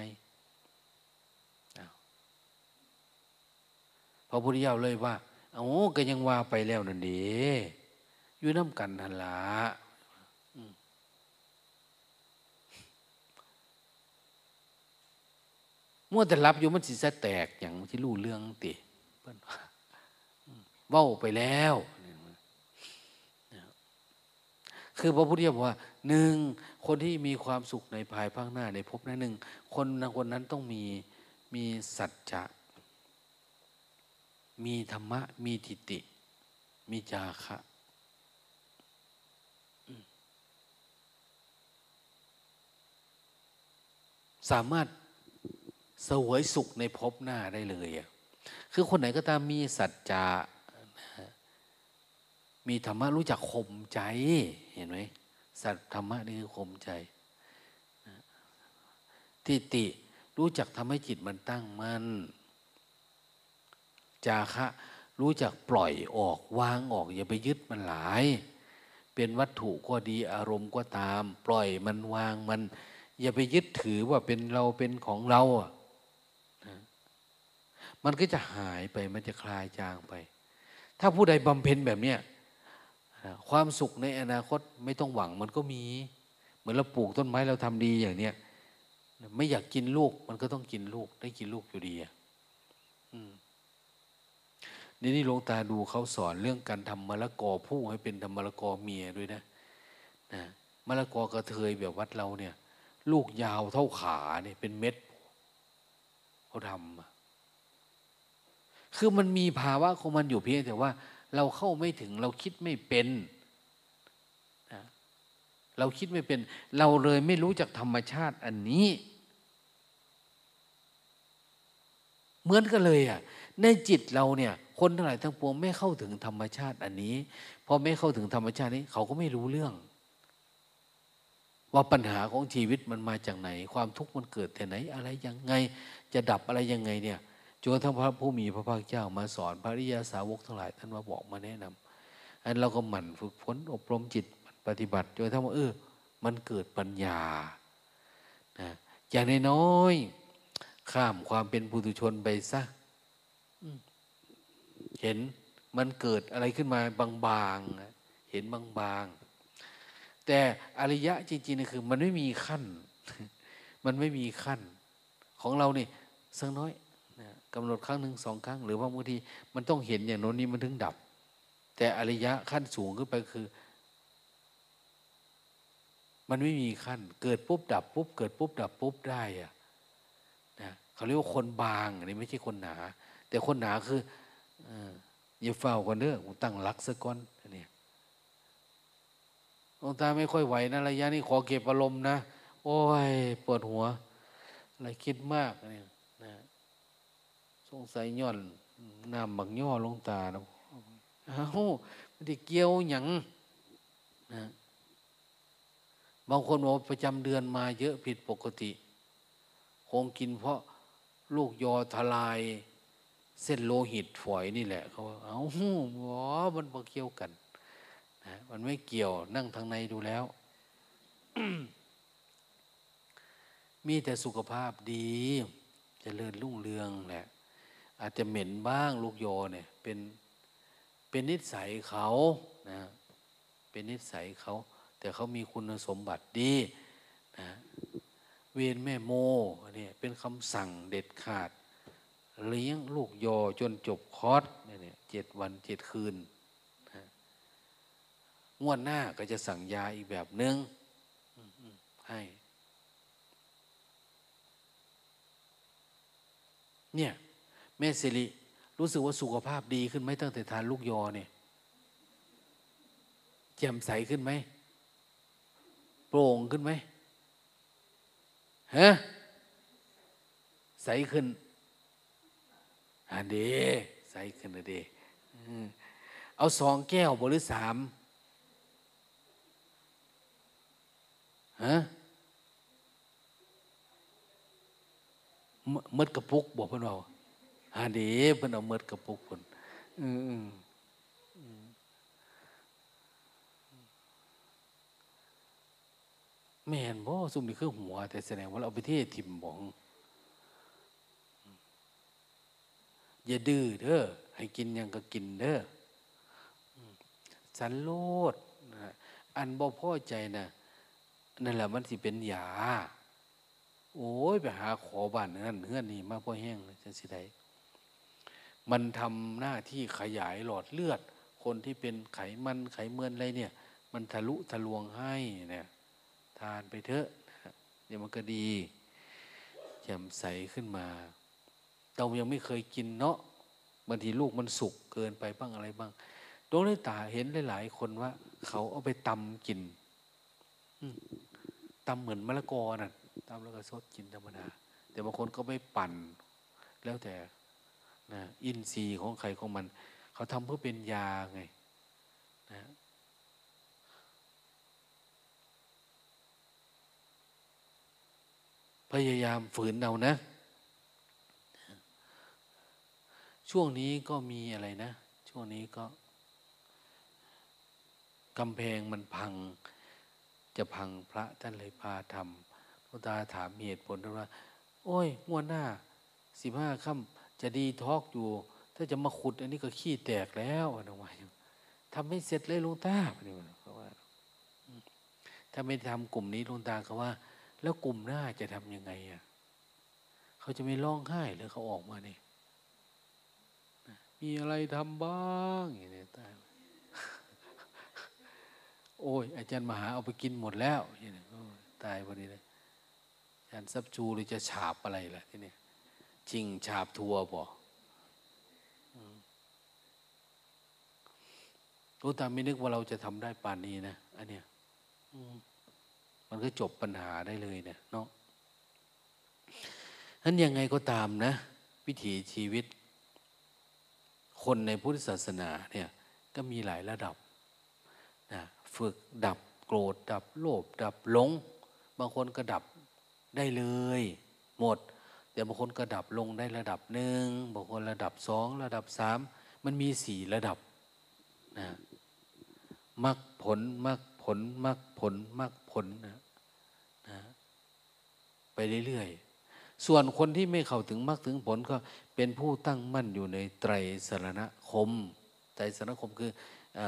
พระพุทธเจ้าเลยว่าเอาก็ยังว่าไปแล้วนั่นดีอยู่น้ำกันทันละ มั่วแต่รับอยู่มันสิจะแตกอย่างที่รู้เรื่องติเพิ่นเว้าไปแล้วคือพระพุทธเจ้าบอกว่าหนึ่งคนที่มีความสุขในภายภาคหน้าในภพนั้นหนึ่งคนนั้นคนนั้นต้องมีมีสัจจะ มีธรรมะ มีทิฏฐิมีจาคะสามารถ สวยสุขในภพหน้าได้เลยอะคือคนไหนก็ตามมีสัจจะมีธรรมะรู้จักข่มใจเห็นไหมสัจธรรมะนี่คือข่มใจทิฏฐิรู้จักทำให้จิตมันตั้งมัน่นจาคะรู้จักปล่อยออกวางออก อย่าไปยึดมันหลาย เป็นวัตถุก็ดีอารมณ์ก็ตาม ปล่อยมันวางมัน อย่าไปยึดถือว่าเป็นเราเป็นของเราอะ มันก็จะหายไปมันจะคลายจางไป ถ้าผู้ใดบำเพ็ญแบบเนี้ยความสุขในอนาคตไม่ต้องหวังมันก็มี เหมือนเราปลูกต้นไม้เราทำดีอย่างเนี้ยไม่อยากกินลูก มันก็ต้องกินลูก ได้กินลูกอยู่ดีอะนี่นี่หลวงตาดูเขาสอนเรื่องการทำมะละกอผู้ให้เป็นทำมะละกอเมียด้วยนะนะมะละกอกระเทยแบบวัดเราเนี่ย ลูกยาวเท่าขาเนี่ยเป็นเม็ดเขาทำ คือมันมีภาวะของมันอยู่เพียงแต่ว่า เราเข้าไม่ถึงเราคิดไม่เป็น เราคิดไม่เป็น เราเลยไม่รู้จักธรรมชาติอันนี้ เหมือนกันเลยอะในจิตเราเนี่ย คนทั้งหลายทั้งปวงไม่เข้าถึงธรรมชาติอันนี้พอไม่เข้าถึงธรรมชาตินี้ เขาก็ไม่รู้เรื่อง ว่าปัญหาของชีวิตมันมาจากไหน ความทุกข์มันเกิดแต่ไหน อะไรยังไง จะดับอะไรยังไงเนี่ย จนทั้งพระผู้มีพระภาคเจ้ามาสอนพระริยาสาวกทั้งหลายท่านมาบอกมาแนะนำอันเราก็หมั่นฝึกฝนอบรมจิตปฏิบัติจนทั้งว่าเออ มันเกิดปัญญานะอย่างน้อยๆข้ามความเป็นปุถุชนไปซะเห็นมันเกิดอะไรขึ้นมาบางๆ เห็นบางๆ แต่อริยะจริงๆคือ มันไม่มีขั้น มันไม่มีขั้น ของเรานี่สักน้อย กำหนดครั้งหนึ่งสองครั้ง หรือว่าบางทีมันต้องเห็นอย่างโน้นนี้มันถึงดับ แต่อริยะขั้นสูงขึ้นไปคือ มันไม่มีขั้น เกิดปุ๊บดับปุ๊บเกิดปุ๊บดับปุ๊บได้อะนะเขาเรียกว่าคนบางอันนี้ไม่ใช่คนหนา แต่คนหนาคืออย่าเฝ้ากันเด้อตั้งรักซะก่อนนี่หลวงตาไม่ค่อยไหวนะระยะนี้ขอเก็บอารมณ์นะ โอ้ยปวดหัว อะไรคิดมากเนี่ย สงสัยย้อนน้ำบักย่อลงตาเนาะเอ้ามันได้เกี่ยวหยังนะบางคนบอกประจำเดือนมาเยอะผิดปกติ คงกินเพราะลูกยอทลายเส้นโลหิตฝอยนี่แหละเขาเอาหูหอมันบ่เกี่ยวกันนะมันไม่เกี่ยวนั่งทางในดูแล้ว มีแต่สุขภาพดีจเจริญรุ่งเรืองแหละ อาจจะเหม็นบ้างลูกโยเนี่ย เป็นเป็นนิสัยเขานะเป็นนิสัยเขา แต่เขามีคุณสมบัติดีนะเวียนแม่โมเนี่ยเป็นคำสั่งเด็ดขาด เลี้ยงลูกโยจนจบคอร์สเนี่ยเจ็ดวันเจ็ดคืนนะงวดหน้าก็จะสั่งยาอีกแบบหนึ่งให้ เนี่ย แม่สิริรู้สึกว่าสุขภาพดีขึ้นไหมตั้งแต่ทานลูกยอเนี่ยแจ่มใสขึ้นไหมโปร่งขึ้นไหมฮะใสขึ้นอันเดใสขึ้นอันเดเอาสองแก้วบหรือสามฮะมดกระปุกบอกเพื่อนเรา ฮาเดเพื่นเอามดกระปุกเพื่อนอืมแม่นบ่ซุ่มนี่คือหัว แต่แสดงว่าเราไปเทศทิมบอง อย่าดื้อเด้อให้กินยังก็กินเด้อสันโลดอันบ่พอใจนะนั่นแหละมันสิเป็นยา โอ้ย ไปหาขอบ้านนั่นเฮือนนี่มาพ่อแห้งจะสิได้ มันทำหน้าที่ขยายหลอดเลือด คนที่เป็นไขมันไขเมือนอะไรเนี่ย มันทะลุทะลวงให้เนี่ยทานไปเถอะเดี๋ยวมันก็ดีแจ่มใสขึ้นมา เรายังไม่เคยกินเนาะบางทีลูกมันสุกเกินไปบ้างอะไรบ้างดวงในตาเห็นหลายๆคนว่า เขาเอาไปตำกินตำเหมือนมะละกอน่ะตำแล้วก็สดกินธรรมดาแต่บางคนก็ไม่ปั่น แล้วแต่ นะอินทรีย์ของใครของมัน เขาทำเพื่อเป็นยาไงนะพยายามฝืนเอานะ ช่วงนี้ก็มีอะไรนะ ช่วงนี้ก็กำแพงมันพัง จะพังพระท่านเลยพาทำพระตาถามเหตุผลว่า โอ้ยงวดหน้าสิบห้าค่ำ จะดีทอกอยู่ ถ้าจะมาขุด อันนี้ก็ขี้แตกแล้วอนะว่าทำไม่เสร็จเลยลุงตาเขาว่า ถ้าไม่ทำกลุ่มนี้ลุงตาเขาว่า แล้วกลุ่มหน้าจะทำยังไงอะเขาจะไม่ร้องไห้หรือเขาออกมาเนี่ยมีอะไรทำบ้างอย่างนี้ตายโอ้ย อาจารย์มหาเอาไปกินหมดแล้วอย่างนี้ตายพอดีเลยอาจารย์ซับจูหรือจะฉาบอะไรล่ะที่นี่ จริงฉาบทัวบ่รู้ตามไม่นึกว่าเราจะทำได้ป่านนี้นะอันเนี้ยมันก็จบปัญหาได้เลยเนี่ยเนาะนั้นยังไงก็ตามนะ วิถีชีวิต คนในพุทธศาสนาเนี่ยก็มีหลายระดับนะฝึกดับโกรธดับโลภดับหลง บางคนก็ดับได้เลย หมด แต่บางคนก็ดับลงได้ระดับหนึ่งบางคนระดับสองระดับสามมันมีสี่ระดับนะมรรคผลมรรคผลมรรคผลมรรคผลนะนะไปเรื่อยๆ ส่วนคนที่ไม่เข้าถึงมรรคถึงผลก็เป็นผู้ตั้งมั่นอยู่ในไตรสรณคมไตรสรณคมคืออ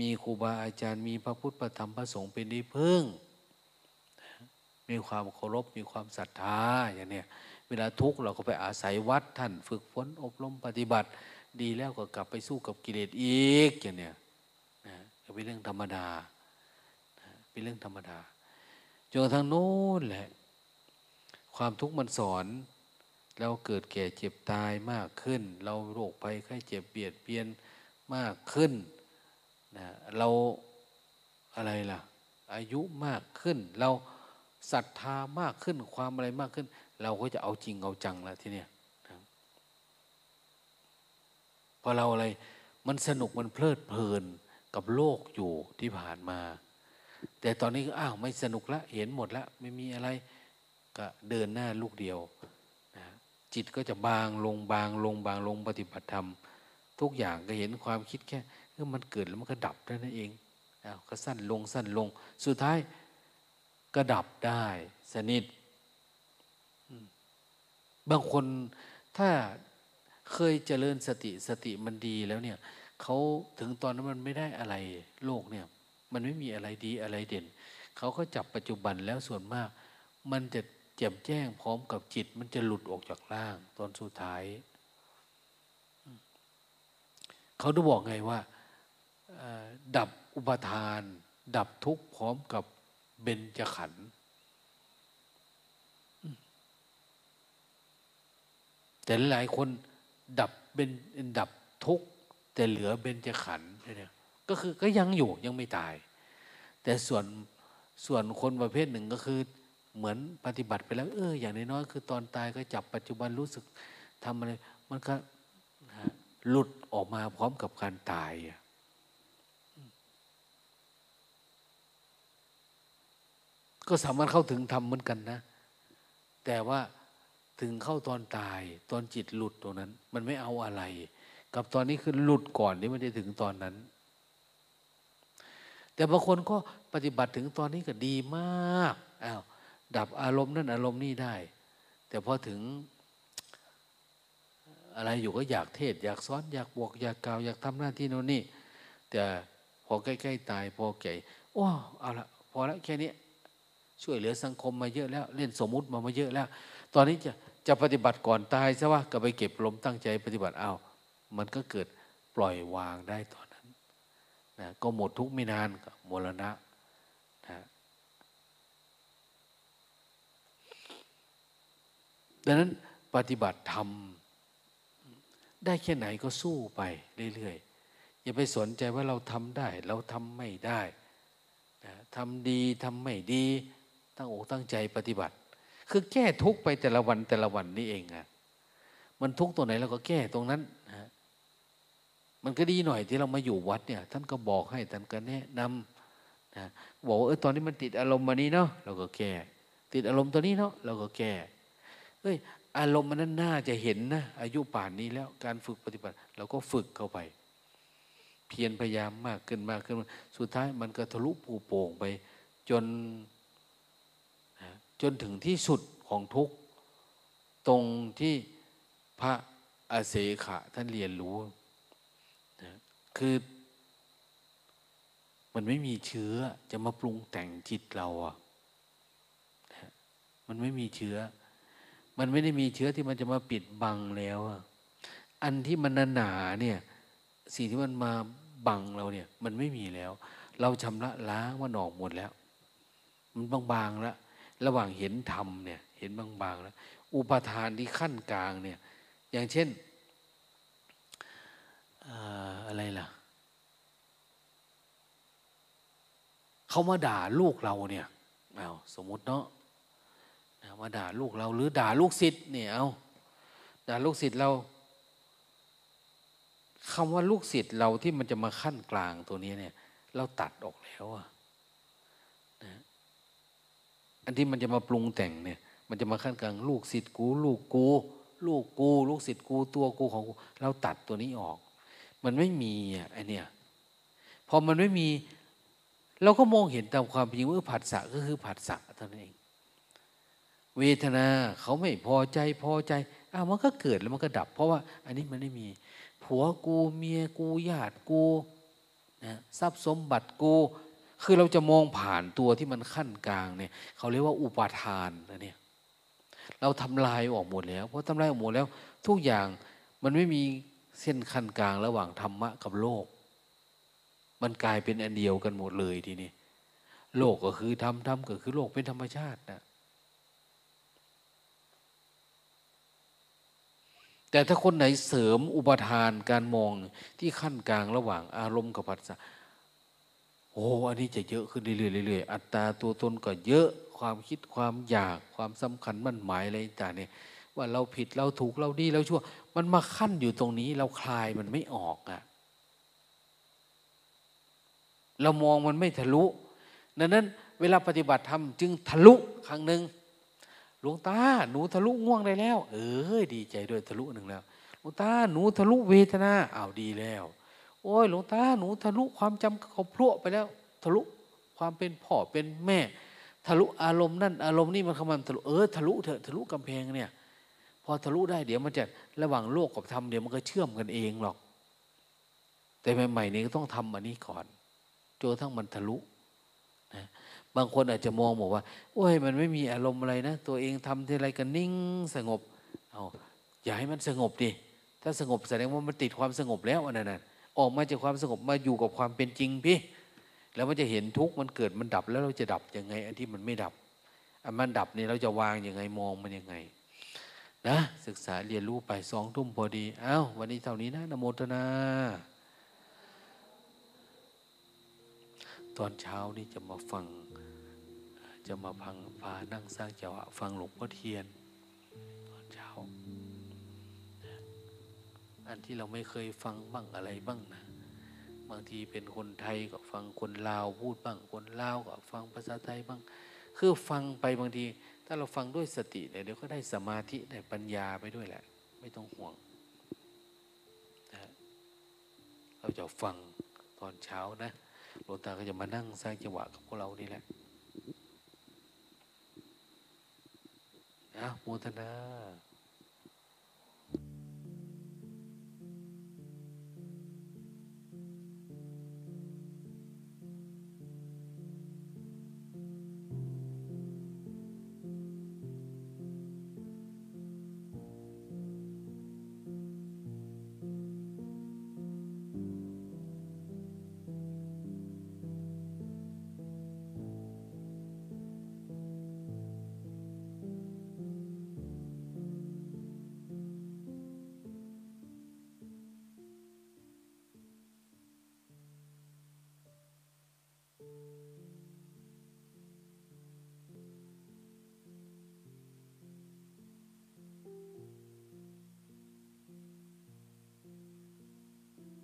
มีครูบาอาจารย์มีพระพุทธพระธรรมพระสงฆ์เป็นที่พึ่ง มีความเคารพมีความศรัทธาอย่างเนี้ย วลาทุกข์เราก็ไปอาศัยวัดท่านฝึกฝนอบรมปฏิบัติ ดีแล้วก็กลับไปสู้กับกิเลสอีกอย่างเนี้ยนะเป็นเรื่องธรรมดาเป็นเรื่องธรรมดาจนกระทั่งโน้นแหละ ความทุกข์มันสอนเราเกิดแก่เจ็บตายมากขึ้น เราโรคภัยไข้เจ็บเบียดเบียนมากขึ้นนะเราอะไรล่ะ อายุมากขึ้น เราศรัทธามากขึ้น ความอะไรมากขึ้น เราก็จะเอาจริงเอาจังแล้วทีเนี้ยพอเราอะไรมันสนุกมันเพลิดเพลินกับโลกอยู่ที่ผ่านมา แต่ตอนนี้ก็อ้าวไม่สนุกละเห็นหมดละไม่มีอะไรก็เดินหน้าลูกเดียวนะจิตก็จะบางลงบางลงบางลงปฏิบัติธรรม ทุกอย่างก็เห็นความคิดแค่เออมันเกิดแล้วมันก็ดับได้นั่นเองอ้าวก็สั้นลงสั้นลง สุดท้ายก็ดับได้สนิท บางคนถ้าเคยเจริญสติสติมันดีแล้วเนี่ยเขาถึงตอนนั้นมันไม่ได้อะไรโลกเนี่ย มันไม่มีอะไรดีอะไรเด่น เขาก็จับปัจจุบันแล้วส่วนมาก มันจะแจ่มแจ้งพร้อมกับจิต มันจะหลุดออกจากร่างตอนสุดท้าย เขาต้องบอกไงว่า ดับอุปทาน ดับทุกข์พร้อมกับเบญจขันธ์ แต่หลายคนดับเป็นดับทุกข์แต่เหลือเบญจขันธ์เนี่ยก็คือก็ยังอยู่ยังไม่ตาย แต่ส่วนส่วนคนประเภทหนึ่งก็คือเหมือนปฏิบัติไปแล้ว เออ อย่างน้อยๆคือตอนตายก็จับปัจจุบันรู้สึกทำอะไรมันก็หลุดออกมาพร้อมกับการตายก็สามารถเข้าถึงธรรมเหมือนกันนะ แต่ว่า ถึงเข้าตอนตาย ตอนจิตหลุดตรงนั้น มันไม่เอาอะไร กับตอนนี้คือหลุดก่อนที่มันจะถึงตอนนั้น แต่บางคนก็ปฏิบัติถึงตอนนี้ก็ดีมากอ้าวดับอารมณ์นั่นอารมณ์นี่ได้ แต่พอถึงอะไรอยู่ก็อยากเทศ อยากสอนอยากบวกอยากกล่าวอยากทำหน้าที่โน่นนี่แต่พอใกล้ๆตายพอแก่โอ้เอาละพอแล้วแค่นี้ช่วยเหลือสังคมมาเยอะแล้ว เล่นสมมุติมามาเยอะแล้ว ตอนนี้จะจะปฏิบัติก่อนตายซะว่าก็ไปเก็บลมตั้งใจปฏิบัติเอามันก็เกิดปล่อยวางได้ตอนนั้นนะก็หมดทุกไม่นานกับมรณะนะดังนั้นปฏิบัติธรรมได้แค่ไหนก็สู้ไปเรื่อยๆอย่าไปสนใจว่าเราทำได้ เราทำไม่ได้ทำดีทำไม่ดี ตั้งอกตั้งใจปฏิบัติ คือแก้ทุกไปแต่ละวันแต่ละวันนี่เองอะมันทุกตัวไหนเราก็แก้ตรงนั้นนะมันก็ดีหน่อยที่เรามาอยู่วัดเนี่ย ท่านก็บอกให้ท่านก็แนะนำนะบอกว่าเออตอนนี้มันติดอารมณ์มานี้เนาะเราก็แก้ ติดอารมณ์ตัวนี้เนาะเราก็แก้เอ้ยอารมณ์มันนั้นน่าจะเห็นนะอายุป่านนี้แล้วการฝึกปฏิบัติ เราก็ฝึกเข้าไป เพียรพยายามมากขึ้นมากขึ้น สุดท้ายมันก็ทะลุปูโป่งไป จน จนถึงที่สุดของทุกตรงที่พระอาเสขะท่านเรียนรู้นะคือมันไม่มีเชื้อจะมาปรุงแต่งจิตเราอะมันไม่มีเชื้อ มันไม่ได้มีเชื้อที่มันจะมาปิดบังแล้วอะอันที่มันหนาเนี่ย สิ่งที่มันมาบังเราเนี่ย มันไม่มีแล้ว เราชำระล้างมันออกหมดแล้ว มันบางๆแล้ว ระหว่างเห็นธรรมเนี่ย เห็นบางๆแล้วอุปทานที่ขั้นกลางเนี่ย อย่างเช่นอะไรล่ะเขามาด่าลูกเราเนี่ยเอาสมมติเนาะมาด่าลูกเราหรือด่าลูกศิษย์เนี่ยเอาด่าลูกศิษย์เราคำว่าลูกศิษย์เราที่มันจะมาขั้นกลางตัวนี้เนี่ย เราตัดออกแล้วอะ อันที่มันจะมาปรุงแต่งเนี่ย มันจะมาขั้นกลางลูกศิษย์กูลูกกู ลูกกู ลูกศิษย์กูตัวกูของกูเราตัดตัวนี้ออก มันไม่มีอะไอเนี่ยพอมันไม่มี เราก็มองเห็นตามความจริงว่าผัสสะก็คือผัสสะเท่านั้นเอง เวทนาเขาไม่พอใจพอใจอ้าวมันก็เกิดแล้วมันก็ดับ เพราะว่า อันนี้มันไม่มี ผัวกูเมียกูญาติกูนะทรัพย์สมบัติกู คือเราจะมองผ่านตัวที่มันขั้นกลางเนี่ย เขาเรียกว่าอุปาทานนะเนี่ย เราทำลายออกหมดแล้วเพราะทำลายออกหมดแล้ว ทุกอย่างมันไม่มีเส้นขั้นกลางระหว่างธรรมะกับโลก มันกลายเป็นอันเดียวกันหมดเลยทีนี้โลกก็คือธรรมธรรมก็คือโลกเป็นธรรมชาตินะแต่ถ้าคนไหนเสริมอุปทานการมองที่ขั้นกลางระหว่างอารมณ์กับปัจจัย โอ้อันนี้จะเยอะขึ้นเรื่อยๆเรื่อยๆอัตราตัวตนก็เยอะความคิดความอยากความสำคัญมั่นหมายอะไรต่างเนี่ยว่าเราผิดเราถูกเราดีเราชั่ว มันมาขั้นอยู่ตรงนี้ เราคลายมันไม่ออกอะ่ะเรามองมันไม่ทะลุดังนั้น เวลาปฏิบัติธรรมจึงทะลุครั้งหนึ่งหลวงตาหนูทะลุง่วงได้แล้ว เออดีใจด้วยทะลุหนึ่งแล้วหลวงตาหนูทะลุเวทนาอ้าวดีแล้ว โอ้ยหลวงตาหนูทะลุความจำเขาพลุไปแล้ว ทะลุความเป็นพ่อเป็นแม่ ทะลุอารมณ์นั่นอารมณ์นี่มันข้ามาทะลุเออทะลุเถอะทะลุกำแพงเนี่ย พอทะลุได้เดี๋ยวมันจะระหว่างโลกกับธรรมเดี๋ยวมันก็เชื่อมกันเองหรอก แต่ใหม่ๆนี้ก็ต้องทำอันนี้ก่อนจนทั้งมันทะลุนะบางคนอาจจะมองบอกว่า โอ้ย มันไม่มีอารมณ์อะไรนะ ตัวเองทำทีไรก็นิ่งสงบ เอาอย่าให้มันสงบดิ ถ้าสงบแสดงว่ามันติดความสงบแล้วอันนั้น ออกมาจากความสงบมาอยู่กับความเป็นจริงพี่แล้วมันจะเห็นทุกข์มันเกิดมันดับแล้วเราจะดับยังไง อันที่มันไม่ดับ อันมันดับนี่เราจะวางยังไงมองมันยังไงนะศึกษาเรียนรู้ไปสองทุ่มพอดีเอา้าวันนี้เท่านี้นะนโมทนา ตอนเช้านี่จะมาฟัง จะมาพังพานั่งสร้างจังหวะฟังหลวงพ่อเทียนันที่เราไม่เคยฟังบ้างอะไรบ้างนะบางทีเป็นคนไทยก็ฟังคนลาวพูดบ้างคนลาวก็ฟังภาษาไทยบ้าง คือฟังไปบางที ถ้าเราฟังด้วยสติเนี่ยเดี๋ยวก็ได้สมาธิได้ปัญญาไปด้วยแหละ ไม่ต้องห่วงนะเราจะฟังตอนเช้านะหลวงตาก็จะมานั่งสร้างจังหวะกับพวกเรานี่แหละนะโมทนา